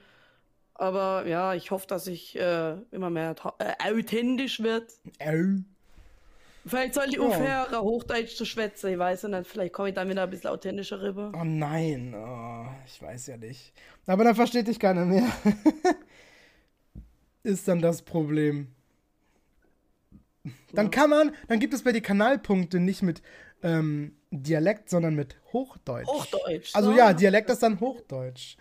aber ja, ich hoffe, dass ich äh, immer mehr äh, authentisch wird. Äh. Vielleicht sollte ich aufhören, ja. Hochdeutsch zu schwätzen. Ich weiß nicht, vielleicht komme ich dann wieder ein bisschen authentischer rüber.
Oh nein, oh, ich weiß ja nicht. Aber dann versteht dich keiner mehr. Ist dann das Problem. Dann kann man, dann gibt es bei dir Kanalpunkte nicht mit ähm, Dialekt, sondern mit Hochdeutsch.
Hochdeutsch.
Also ja, Dialekt ist dann Hochdeutsch.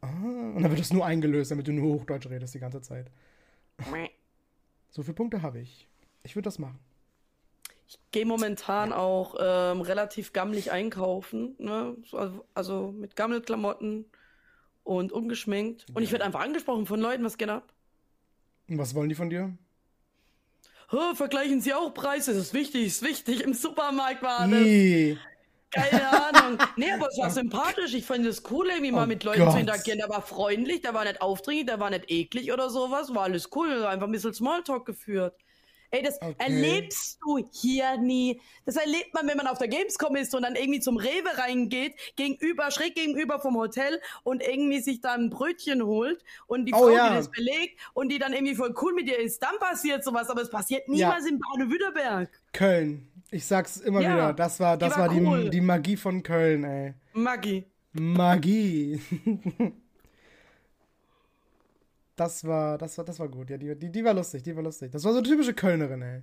Ah, und dann wird das nur eingelöst, damit du nur Hochdeutsch redest die ganze Zeit. So viele Punkte habe ich. Ich würde das machen.
Ich gehe momentan auch ähm, relativ gammelig einkaufen, ne? also, also mit Gammelklamotten und ungeschminkt. Und ja. ich werde einfach angesprochen von Leuten, was geht ab?
Und was wollen die von dir?
Oh, vergleichen Sie auch Preise, das ist wichtig, ist wichtig. Im Supermarkt war das. Nee. Keine Ahnung. Nee, aber es war sympathisch. Ich fand es cool, irgendwie oh mal mit Leuten Gott. zu interagieren. Der war freundlich, der war nicht aufdringlich, der war nicht eklig oder sowas. War alles cool. Einfach ein bisschen Smalltalk geführt. Ey, das okay. erlebst du hier nie. Das erlebt man, wenn man auf der Gamescom ist und dann irgendwie zum Rewe reingeht, gegenüber, schräg gegenüber vom Hotel und irgendwie sich da ein Brötchen holt und die oh, Frau, ja. die das belegt und die dann irgendwie voll cool mit dir ist, dann passiert sowas, aber es passiert niemals ja. in Baden-Württemberg.
Köln. Ich sag's immer ja. wieder, das war, das die war, war cool. die, die Magie von Köln, ey.
Magie.
Magie. Das war, das war, das war gut. Ja, die, die, die war lustig, die war lustig. Das war so eine typische Kölnerin, ey.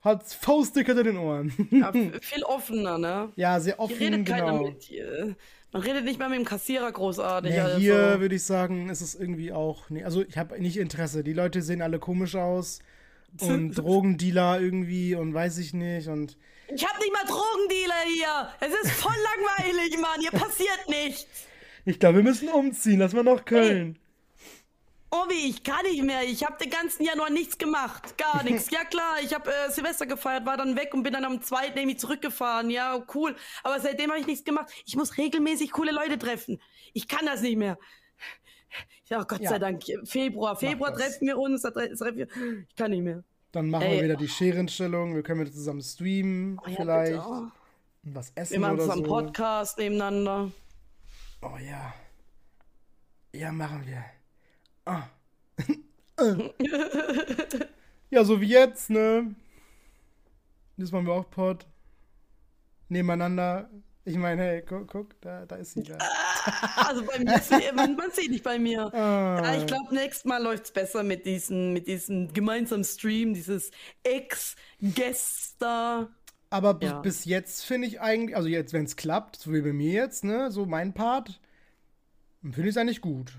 Hat Faustdick hinter den Ohren.
Ja, viel offener, ne?
Ja, sehr offen, hier redet genau. Keiner
mit hier. Man redet nicht mal mit dem Kassierer großartig.
Ja, hier so. würde ich sagen, ist es irgendwie auch. Nee, also ich habe nicht Interesse. Die Leute sehen alle komisch aus. Und Drogendealer irgendwie und weiß ich nicht. Und
ich habe nicht mal Drogendealer hier. Es ist voll langweilig, Mann. Hier passiert nichts.
Ich glaube, wir müssen umziehen. Lass mal nach Köln. Ey.
Obi, ich kann nicht mehr. Ich habe den ganzen Januar nichts gemacht. Gar nichts. Ja klar, ich habe äh, Silvester gefeiert, war dann weg und bin dann am zweiten irgendwie zurückgefahren. Ja, cool. Aber seitdem habe ich nichts gemacht. Ich muss regelmäßig coole Leute treffen. Ich kann das nicht mehr. Ja, Gott ja. sei Dank. Februar. Februar treffen wir uns. treffen wir. Ich kann nicht mehr.
Dann machen Ey. wir wieder die Scherenstellung. Wir können wieder zusammen streamen. Oh, ja, vielleicht. Bitte, oh. Und was essen wir machen oder zusammen
so. Podcast nebeneinander.
Oh ja. Ja, machen wir. Ah. ja, so wie jetzt, ne? Das machen wir auch Pod. Nebeneinander. Ich meine, hey, guck, guck da, da ist sie da.
Ah, also bei mir, man, man sieht nicht bei mir. Ah. Ich glaube, nächstes Mal läuft es besser mit diesem, mit diesem gemeinsamen Stream, dieses Ex-Gäster.
Aber ja. bis jetzt finde ich eigentlich, also jetzt, wenn es klappt, so wie bei mir jetzt, ne, so mein Part, finde ich es eigentlich gut.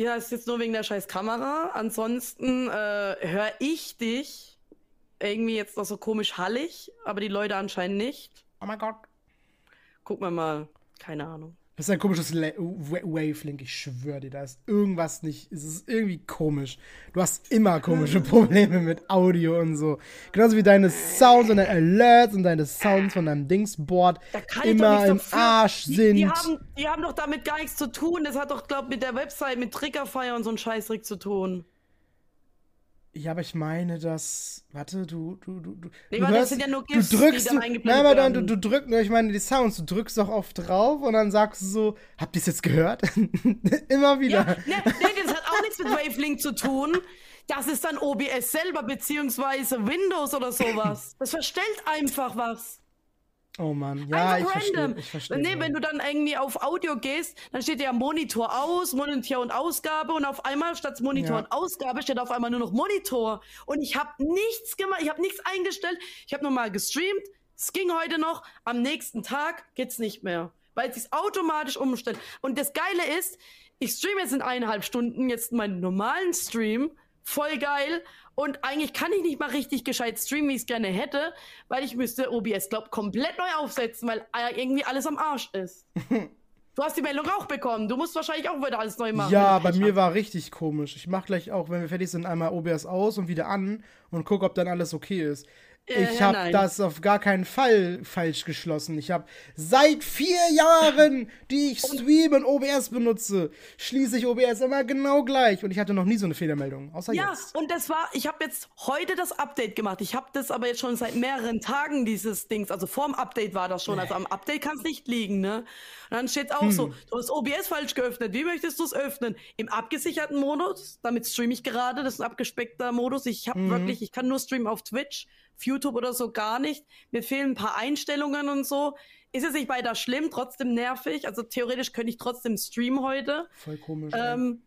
Ja, ist jetzt nur wegen der scheiß Kamera. Ansonsten äh, höre ich dich irgendwie jetzt noch so komisch hallig, aber die Leute anscheinend nicht.
Oh mein Gott.
Gucken wir mal. Keine Ahnung.
Das ist ein komisches Le Wavelink, ich schwöre dir, da ist irgendwas nicht, es ist irgendwie komisch. Du hast immer komische Probleme mit Audio und so. Genauso wie deine Sounds und deine Alerts und deine Sounds von deinem Dingsboard immer im Arsch sind. Die,
die, haben, die haben doch damit gar nichts zu tun. Das hat doch, glaub mit der Website, mit Triggerfire und so ein Scheißdreck zu tun.
Ja, aber ich meine, dass. Warte, du. du, du, du
Nee,
du
warte, das sind ja nur
du
GIFs, die
drückst,
dann
du, nein, aber dann, du, du drückst, ich meine, die Sounds, du drückst doch oft drauf und dann sagst du so, habt ihr es jetzt gehört? Immer
Ja,
wieder.
ne, nee, das hat auch nichts mit Wavelink zu tun. Das ist dann OBS selber, beziehungsweise Windows oder sowas. Das verstellt einfach was.
Oh Mann, ja, ich
einfach
verstehe.
random.
Ich verstehe.
nee, wenn du dann irgendwie auf Audio gehst, dann steht ja Monitor aus, Monitor und Ausgabe und auf einmal statt Monitor
Ja.
und Ausgabe steht auf einmal nur noch Monitor. Und ich habe nichts gemacht, ich habe nichts eingestellt. Ich habe nochmal gestreamt. Es ging heute noch. Am nächsten Tag geht's nicht mehr, weil es sich automatisch umstellt. Und das Geile ist, ich streame jetzt in eineinhalb Stunden jetzt meinen normalen Stream. Voll geil. Und eigentlich kann ich nicht mal richtig gescheit streamen, wie ich es gerne hätte, weil ich müsste OBS, glaub, komplett neu aufsetzen, weil äh, irgendwie alles am Arsch ist. du hast die Meldung auch bekommen. Du musst wahrscheinlich auch wieder alles neu machen.
Ja, bei mir war richtig komisch. Ich mach gleich auch, wenn wir fertig sind, einmal OBS aus und wieder an und guck, ob dann alles okay ist.
Äh,
ich habe
nein.
das auf gar keinen Fall falsch geschlossen. Ich habe seit vier Jahren, die ich streame und OBS benutze, schließe ich OBS immer genau gleich. Und ich hatte noch nie so eine Fehlermeldung, außer
Ja,
jetzt.
und das war, ich habe jetzt heute das Update gemacht. Ich habe das aber jetzt schon seit mehreren Tagen, dieses Dings. Also vorm Update war das schon. Also am Update kann es nicht liegen, ne? Und dann steht auch so, du hast OBS falsch geöffnet. Wie möchtest du es öffnen? Im abgesicherten Modus, damit streame ich gerade. Das ist ein abgespeckter Modus. Ich habe wirklich, ich kann nur streamen auf Twitch, YouTube oder so gar nicht. Mir fehlen ein paar Einstellungen und so. Ist es nicht weiter schlimm, trotzdem nervig. Also theoretisch könnte ich trotzdem streamen heute.
Voll komisch.
Ähm,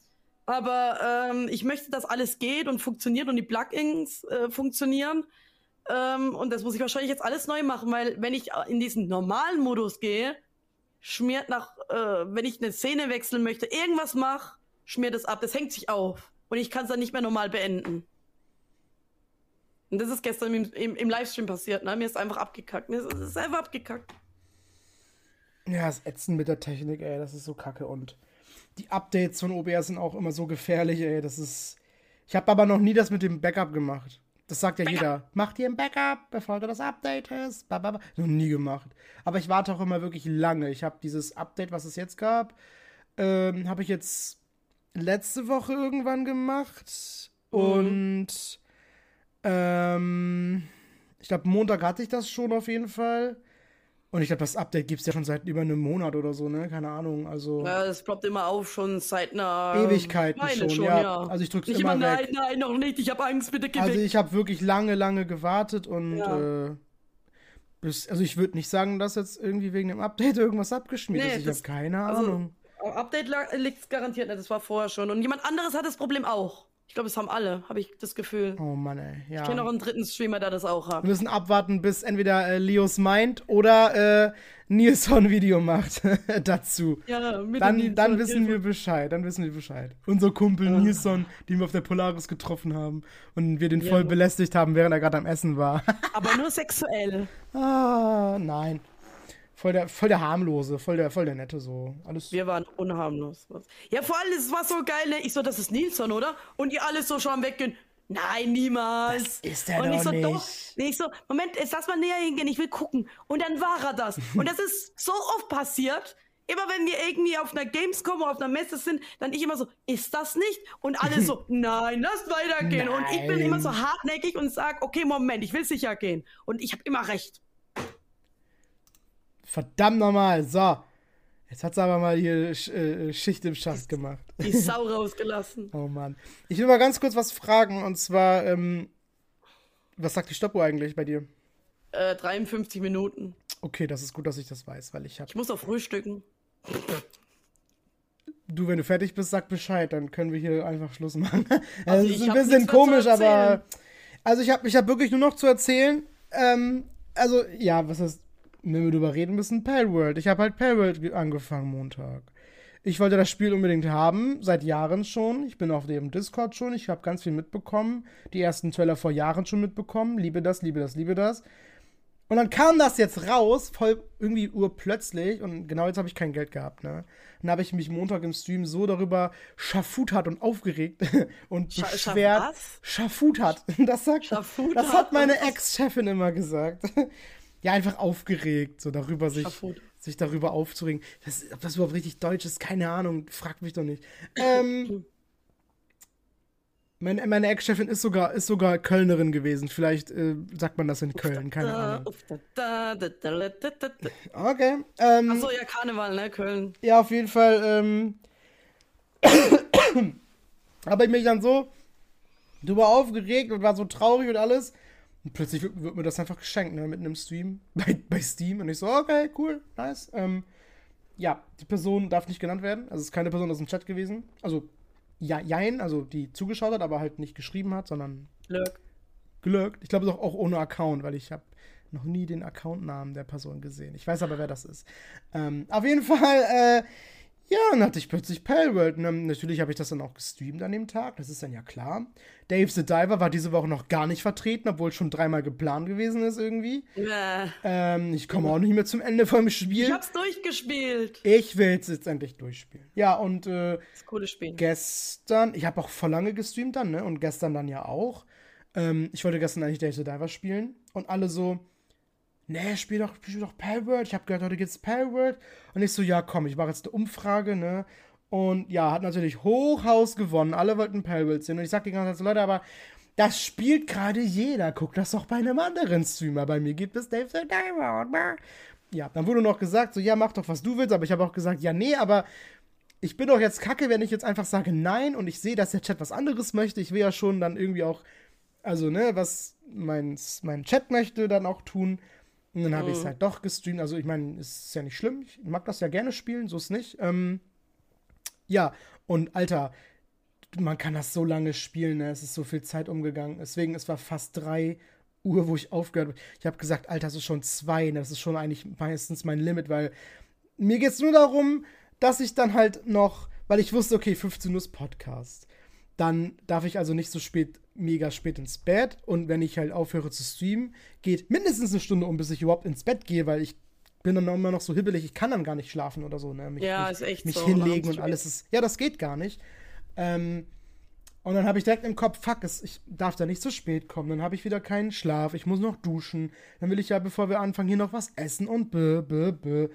aber ähm, ich möchte, dass alles geht und funktioniert und die Plugins äh, funktionieren. Ähm, und das muss ich wahrscheinlich jetzt alles neu machen, weil wenn ich in diesen normalen Modus gehe, schmiert nach, äh, wenn ich eine Szene wechseln möchte, irgendwas mache, schmiert es ab. Das hängt sich auf. Und ich kann es dann nicht mehr normal beenden. Und das ist gestern im, im, im Livestream passiert, ne? Mir ist einfach abgekackt. Mir ist, es ist einfach abgekackt.
Ja, das Ätzen mit der Technik, ey, das ist so kacke. Und die Updates von OBS sind auch immer so gefährlich, ey. Das ist. Ich habe aber noch nie das mit dem Backup gemacht. Das sagt ja jeder. Mach dir ein Backup, bevor du das Update hast. Ba, ba, ba. Noch nie gemacht. Aber ich warte auch immer wirklich lange. Ich habe dieses Update, was es jetzt gab, ähm, habe ich jetzt letzte Woche irgendwann gemacht. Und ähm, ich glaube, Montag hatte ich das schon auf jeden Fall. Und ich glaube, das Update gibt es ja schon seit über einem Monat oder so, ne? Keine Ahnung. Also
Ja, das ploppt immer auf, schon seit einer
Ewigkeiten
Weile
schon, ja. Also ich drück's
Nicht
immer
immer,
weg.
nein, nein, noch nicht, ich habe Angst, bitte geh
Also ich habe wirklich lange, lange gewartet und
Ja.
äh, bis, also ich würde nicht sagen, dass jetzt irgendwie wegen dem Update irgendwas abgeschmiert
Nee,
ist. Ich habe keine
also-
Ahnung.
Update liegt garantiert nicht, das war vorher schon. Und jemand anderes hat das Problem auch. Ich glaube, es haben alle, habe ich das Gefühl.
Oh Mann, ey. Ja.
Ich kenne noch einen dritten Streamer, der das auch hat.
Wir müssen abwarten, bis entweder äh, Leos meint oder äh, Nilsson Video macht dazu.
Ja, mit
Dann,
dem
dann wissen wir Bescheid, dann wissen wir Bescheid. Unser Kumpel Nilsson, den wir auf der Polaris getroffen haben und wir den
Ja.
voll belästigt haben, während er gerade am Essen war.
Aber nur sexuell.
ah, nein. Voll der, voll der harmlose, voll der, voll der nette so. Alles.
Wir waren unharmlos. Ja, vor allem, es war so geil, ne? Ich so, das ist Nilsson, oder? Und ihr alle so schon weggehen. Nein, niemals.
Das ist er
und ich
doch
so,
nicht.
doch. Nee, ich so, Moment, jetzt lass mal näher hingehen, ich will gucken. Und dann war er das. Und das ist so oft passiert. Immer wenn wir irgendwie auf einer Gamescom oder auf einer Messe sind, dann ich immer so, ist das nicht? Und alle so, nein, lass weitergehen. Und ich bin
Nein.
immer so hartnäckig und sag, okay, Moment, ich will sicher gehen. Und ich habe immer recht.
Verdammt nochmal. So. Jetzt hat sie aber mal hier äh, Schicht im Schacht gemacht.
Die Sau rausgelassen.
Oh Mann. Ich will mal ganz kurz was fragen und zwar, ähm, was sagt die Stoppuhr eigentlich bei dir?
Äh, 53 Minuten.
Okay, das ist gut, dass ich das weiß, weil ich habe.
Ich muss auch frühstücken.
Du, wenn du fertig bist, sag Bescheid, dann können wir hier einfach Schluss machen.
Also
Also,
ich
ist ein bisschen komisch, aber. Also, ich habe ich hab wirklich nur noch zu erzählen. Ähm, also, ja, was heißt, wenn wir drüber reden müssen, Palworld. Ich habe halt Palworld ge- angefangen Montag. Ich wollte das Spiel unbedingt haben, seit Jahren schon. Ich bin auf dem Discord schon. Ich habe ganz viel mitbekommen. Die ersten Trailer vor Jahren schon mitbekommen. Liebe das, liebe das, liebe das. Und dann kam das jetzt raus, voll irgendwie urplötzlich. Und genau jetzt habe ich kein Geld gehabt, ne? Dann habe ich mich Montag im Stream so darüber schafutert und aufgeregt und
Scha-
beschwert.
was?
Schafutert. Das sagt,
Schafutert?
das hat meine? Ex-Chefin immer gesagt. Ja, einfach aufgeregt, so darüber sich, sich darüber aufzuregen. Das, ob das überhaupt richtig deutsch ist, keine Ahnung, fragt mich doch nicht. Ähm, Meine, meine Ex-Chefin ist sogar, ist sogar Kölnerin gewesen. Vielleicht äh, sagt man das in Köln, keine Ahnung. Okay. Ähm,
Achso, ja, Karneval, ne? Köln.
Ja, auf jeden Fall. Ähm, habe ich mich dann so drüber aufgeregt und war so traurig und alles. Und plötzlich wird, wird mir das einfach geschenkt, ne, mitten im Stream bei, bei Steam. Und ich so, okay, cool, nice. Ähm, ja, die Person darf nicht genannt werden. Also es ist keine Person aus dem Chat gewesen. Also, ja, jein, also die zugeschaut hat, aber halt nicht geschrieben hat, sondern
Glück.
gelurkt. Ich glaube, auch, auch ohne Account, weil ich habe noch nie den Accountnamen der Person gesehen. Ich weiß aber, wer das ist. Ähm, auf jeden Fall, äh, ja, dann hatte ich plötzlich Palworld. Und dann, natürlich habe ich das dann auch gestreamt an dem Tag, das ist dann ja klar. Dave the Diver war diese Woche noch gar nicht vertreten, obwohl schon dreimal geplant gewesen ist irgendwie.
Äh,
Ähm, ich komme auch nicht mehr zum Ende vom Spiel.
ich hab's durchgespielt.
Ich will es jetzt endlich durchspielen. Ja, und äh,
Das cooles Spiel.
gestern, ich habe auch voll lange gestreamt dann, ne? Und gestern dann ja auch. Ähm, ich wollte gestern eigentlich Dave the Diver spielen. Und alle so, nee, spiel doch, spiel doch Palworld. Ich habe gehört, heute geht's Palworld. Und ich so, ja, komm, ich mache jetzt eine Umfrage, ne? Und ja, hat natürlich Hochhaus gewonnen. Alle wollten Palworld sehen. Und ich sag die ganze Zeit so, Leute, aber das spielt gerade jeder. Guck das doch bei einem anderen Streamer. Bei mir gibt es Dave the. Und blah. ja, dann wurde noch gesagt, so, ja, mach doch, was du willst. Aber ich habe auch gesagt, ja, nee, aber ich bin doch jetzt kacke, wenn ich jetzt einfach sage nein und ich sehe, dass der Chat was anderes möchte. Ich will ja schon dann irgendwie auch, also, ne, was mein, mein Chat möchte, dann auch tun. Und dann habe ich es halt doch gestreamt. Also, ich meine, es ist ja nicht schlimm. Ich mag das ja gerne spielen, so ist nicht. Ähm, ja, und Alter, man kann das so lange spielen, ne? es ist so viel Zeit umgegangen. Deswegen, es war fast drei Uhr, wo ich aufgehört habe. Ich habe gesagt, Alter, es ist schon zwei, ne? das ist schon eigentlich meistens mein Limit, weil mir geht es nur darum, dass ich dann halt noch, weil ich wusste, okay, 15 Uhr ist Podcast. Dann darf ich also nicht so spät, mega spät ins Bett. Und wenn ich halt aufhöre zu streamen, geht mindestens eine Stunde um, bis ich überhaupt ins Bett gehe, weil ich bin dann immer noch so hibbelig, ich kann dann gar nicht schlafen oder so, ne? Mich,
Ja,
mich,
ist echt
mich
so,
hinlegen und alles ist. Ja, das geht gar nicht. Ähm, und dann habe ich direkt im Kopf, fuck, es, ich darf da nicht zu spät kommen. Dann habe ich wieder keinen Schlaf. Ich muss noch duschen. Dann will ich ja, bevor wir anfangen, hier noch was essen und bö, bö, bö.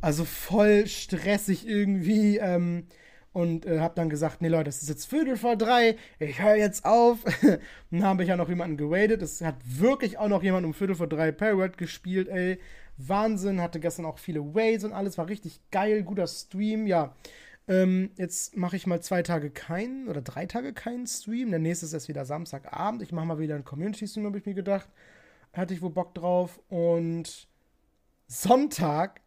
Also voll stressig irgendwie. Ähm, und äh, habe dann gesagt, nee Leute, es ist jetzt Viertel vor drei. Ich höre jetzt auf. dann habe ich ja noch jemanden geradet. Es hat wirklich auch noch jemand um Viertel vor drei Parrot gespielt, ey. Wahnsinn. Hatte gestern auch viele Ways und alles. War richtig geil. Guter Stream, ja. Ähm, jetzt mache ich mal zwei Tage keinen oder drei Tage keinen Stream. Der nächste ist erst wieder Samstagabend. Ich mache mal wieder einen Community-Stream, habe ich mir gedacht. Hatte ich wohl Bock drauf. Und Sonntag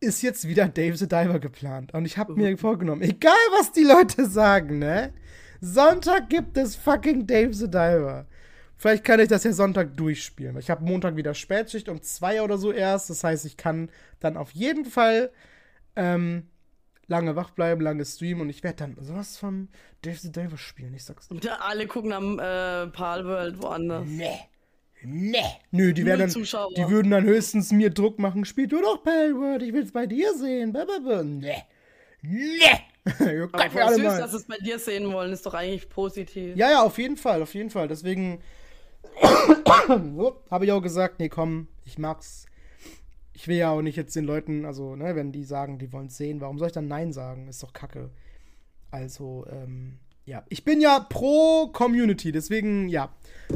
ist jetzt wieder Dave the Diver geplant. Und ich habe mir vorgenommen, egal was die Leute sagen, ne? Sonntag gibt es fucking Dave the Diver. Vielleicht kann ich das ja Sonntag durchspielen. Ich habe Montag wieder Spätschicht um zwei oder so erst. Das heißt, ich kann dann auf jeden Fall ähm, lange wach bleiben, lange streamen und ich werde dann sowas von Dave the Diver spielen. Ich sag's dir.
Und alle gucken am äh, Palworld woanders.
Nee. Nee. Nö, die werden dann, die würden dann höchstens mir Druck machen. Spiel du doch Palworld, ich will's bei dir sehen. Blablabla. Nee. Nee. Ihr
Aber voll süß,
mal.
dass sie es bei dir sehen wollen, ist doch eigentlich positiv.
Ja, ja, auf jeden Fall, auf jeden Fall. Deswegen habe ich auch gesagt, nee, komm, ich mag's. Ich will ja auch nicht jetzt den Leuten, also, ne, wenn die sagen, die wollen sehen, warum soll ich dann Nein sagen? Ist doch kacke. Also, ähm, ja. Ich bin ja pro Community, deswegen, ja,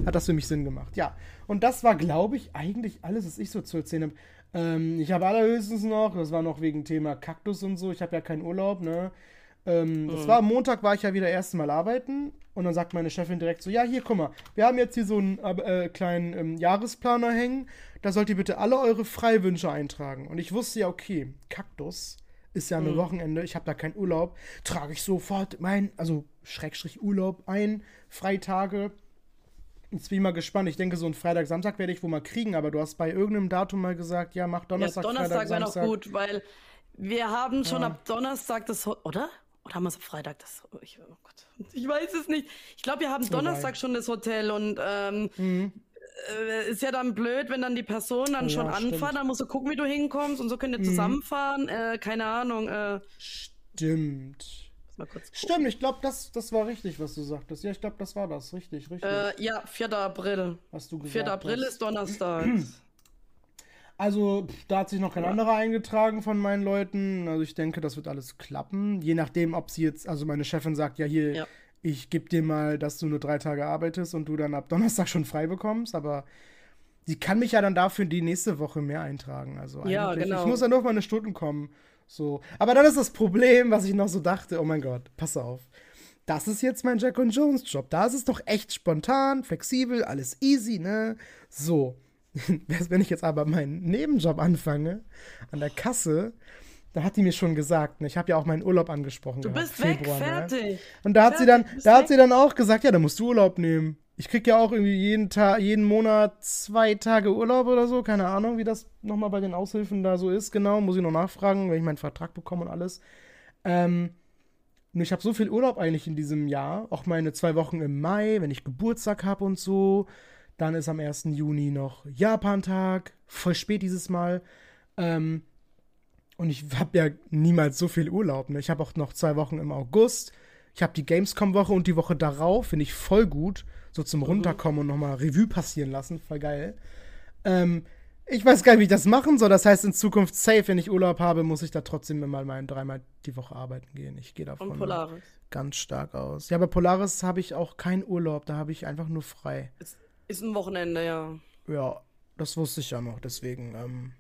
hat das für mich Sinn gemacht. Ja. Und das war, glaube ich, eigentlich alles, was ich so zu erzählen habe. Ähm, ich habe allerhöchstens noch, das war noch wegen Thema Kaktus und so, ich habe ja keinen Urlaub, ne? Ähm, Das war Montag, war ich ja wieder erst Mal arbeiten und dann sagt meine Chefin direkt so: Ja, hier, guck mal, wir haben jetzt hier so einen äh, kleinen ähm, Jahresplaner hängen, da sollt ihr bitte alle eure Freiwünsche eintragen. Und ich wusste ja, okay, Kaktus ist ja ein Wochenende, ich habe da keinen Urlaub, trage ich sofort mein, also Schrägstrich Urlaub ein, Freitage. Jetzt bin ich mal gespannt. Ich denke, so einen Freitag, Samstag werde ich wohl mal kriegen, aber du hast bei irgendeinem Datum mal gesagt, ja, mach
Ja,
Donnerstag,
Donnerstag
Freitag,
wäre noch gut, weil wir haben schon
Ja.
ab Donnerstag das, oder? Oder haben wir es am Freitag das? oh, Ich, oh Gott, ich weiß es nicht. Ich glaube, wir haben Donnerstag schon das Hotel und ähm, äh, ist ja dann blöd, wenn dann die Person dann.
Oh
schon
ja,
anfährt,
stimmt.
dann musst du gucken, wie du hinkommst und so könnt ihr
Mhm.
zusammenfahren. Äh, keine Ahnung. Äh,
Stimmt. Stimmt, ich glaube, das, das war richtig, was du sagtest. Ja, ich glaube, das war das. Richtig, richtig.
Äh, ja, 4. April.
was du gesagt
4. April
hast.
ist Donnerstag.
Also, da hat sich noch kein anderer eingetragen von meinen Leuten. Also, ich denke, das wird alles klappen. Je nachdem, ob sie jetzt, also meine Chefin sagt ja hier,
Ja.
Ich gebe dir mal, dass du nur drei Tage arbeitest und du dann ab Donnerstag schon frei bekommst, aber die kann mich ja dann dafür die nächste Woche mehr eintragen. Also
Ja, genau.
ich muss dann nur auf meine Stunden kommen. So. Aber dann ist das Problem, was ich noch so dachte, oh mein Gott, pass auf. Das ist jetzt mein Jack und Jones Job. Da ist es doch echt spontan, flexibel, alles easy, ne? So. Wenn ich jetzt aber meinen Nebenjob anfange, an der Kasse, da hat die mir schon gesagt, ne? ich habe ja auch meinen Urlaub angesprochen.
Du
gehabt,
bist weg,
Februar, ne?
fertig.
Und da hat sie dann,
Fertig,
da hat
weg.
sie dann auch gesagt, ja, da musst du Urlaub nehmen. Ich krieg ja auch irgendwie jeden Tag, jeden Monat zwei Tage Urlaub oder so. Keine Ahnung, wie das nochmal bei den Aushilfen da so ist. Genau, muss ich noch nachfragen, wenn ich meinen Vertrag bekomme und alles. Ähm, und ich habe so viel Urlaub eigentlich in diesem Jahr. Auch meine zwei Wochen im Mai, wenn ich Geburtstag habe und so. Dann ist am 1. Juni noch Japan-Tag. Voll spät dieses Mal. Ähm, und ich habe ja niemals so viel Urlaub. Ne? Ich habe auch noch zwei Wochen im August. Ich habe die Gamescom-Woche und die Woche darauf, finde ich voll gut. So zum Runterkommen und nochmal Revue passieren lassen. Voll geil. Ähm, ich weiß gar nicht, wie ich das machen soll. Das heißt, in Zukunft safe, wenn ich Urlaub habe, muss ich da trotzdem immer mal dreimal die Woche arbeiten gehen. Ich gehe davon
Und Polaris.
ganz stark aus. Ja, bei Polaris habe ich auch keinen Urlaub. Da habe ich einfach nur frei.
Ist, ist ein Wochenende, ja.
Ja, das wusste ich ja noch. Deswegen, ähm.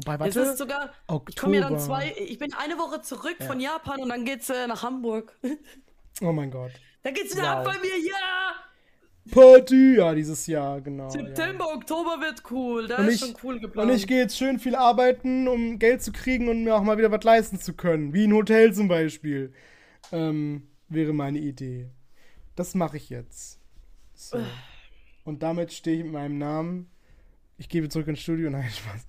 Wobei,
Es
warte.
ist sogar, ich komme ja dann
Oktober.
zwei, ich bin eine Woche zurück von Japan und dann geht's äh, nach Hamburg.
Oh mein Gott.
Da geht's wieder ab
Wow.
bei mir, ja!
Party, ja, dieses Jahr, genau.
September, Oktober wird cool. Da
Und
ist
ich-
schon cool
Ja.
geplant.
Und ich gehe jetzt schön viel arbeiten, um Geld zu kriegen und mir auch mal wieder was leisten zu können. Wie ein Hotel zum Beispiel. Ähm, wäre meine Idee. Das mache ich jetzt. So. Und damit stehe ich mit meinem Namen. Ich gebe zurück ins Studio. Nein, Spaß.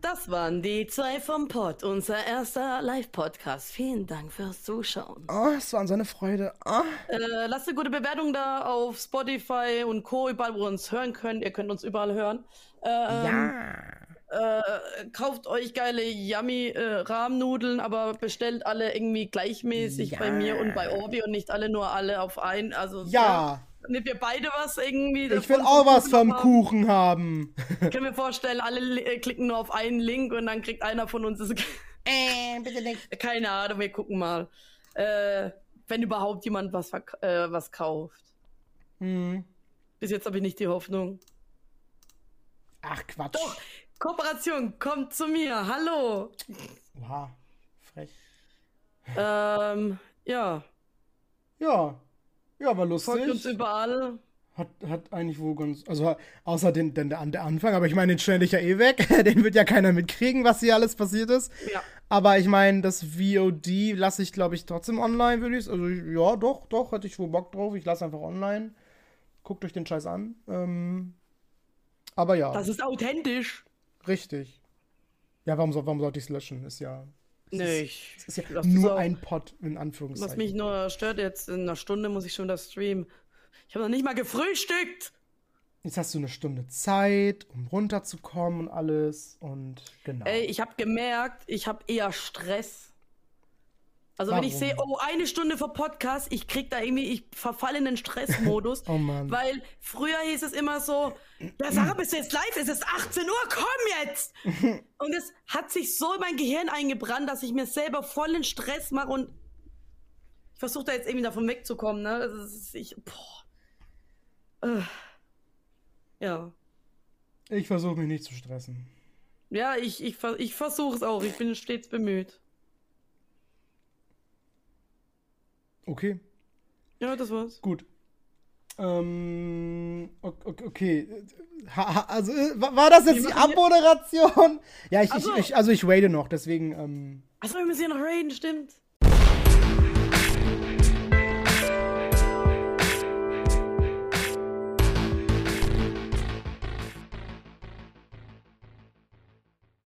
Das waren die zwei vom Pod, unser erster Live-Podcast. Vielen Dank fürs Zuschauen.
Oh, es war uns eine Freude. Ah.
Äh, lasst eine gute Bewertung da auf Spotify und Co., überall, wo ihr uns hören könnt. Ihr könnt uns überall hören. Ähm,
Ja.
äh, kauft euch geile Yummy äh, Rahmnudeln, aber bestellt alle irgendwie gleichmäßig
Ja.
bei mir und bei Orbi und nicht alle nur alle auf ein. Also
Ja.
Damit wir beide was irgendwie.
Ich will auch was vom
haben.
Kuchen haben.
Ich kann mir vorstellen, alle äh, klicken nur auf einen Link und dann kriegt einer von uns das.
Äh, bitte nicht.
Keine Ahnung, wir gucken mal. Äh, wenn überhaupt jemand was, äh, was kauft.
Hm.
Bis jetzt habe ich nicht die Hoffnung.
Ach, Quatsch.
Doch, Kooperation, kommt zu mir. Hallo.
Oha. Frech.
Ähm, ja,
Ja. Ja, war
folgt uns
lustig.
überall.
Hat, hat eigentlich wo ganz. Also, außer den, den, der, der Anfang, aber ich meine, den stelle ich ja eh weg. Den wird ja keiner mitkriegen, was hier alles passiert ist.
Ja.
Aber ich meine, das VOD lasse ich, glaube ich, trotzdem online, würde ich Also, ja, doch, doch, hatte ich wohl Bock drauf. Ich lasse einfach online. Guckt euch den Scheiß an. Ähm, aber ja,
Das ist authentisch.
richtig. Ja, warum, soll, warum sollte ich es löschen? Ist ja.
Nee, ich,
es ist ja
lass
nur
auch.
ein Pod, in
Was
Anführungszeichen.
mich nur stört, jetzt in einer Stunde muss ich schon das streamen. Ich habe noch nicht mal gefrühstückt.
Jetzt hast du eine Stunde Zeit, um runterzukommen und alles. Und genau.
Ey, ich habe gemerkt, ich habe eher Stress. Also wenn ich
Warum?
sehe, oh, eine Stunde vor Podcast, ich krieg da irgendwie, ich verfalle in den Stressmodus.
Oh Mann.
Weil früher hieß es immer so, ja Sarah, bist du jetzt live? Es ist 18 Uhr, komm jetzt! und es hat sich so in mein Gehirn eingebrannt, dass ich mir selber voll den Stress mache und ich versuche da jetzt irgendwie davon wegzukommen, ne? Ist, ich, boah. Äh. Ja.
Ich versuche mich nicht zu stressen.
Ja, ich, ich, ich versuche es auch. Ich bin stets bemüht.
Okay,
Ja, das war's.
gut. Ähm, okay. Ha, ha, also, äh, wa- war das jetzt die Abmoderation? Ja, ich,
Ach so.
ich, also ich wade noch, deswegen, ähm,
Achso, wir müssen hier noch raiden, stimmt.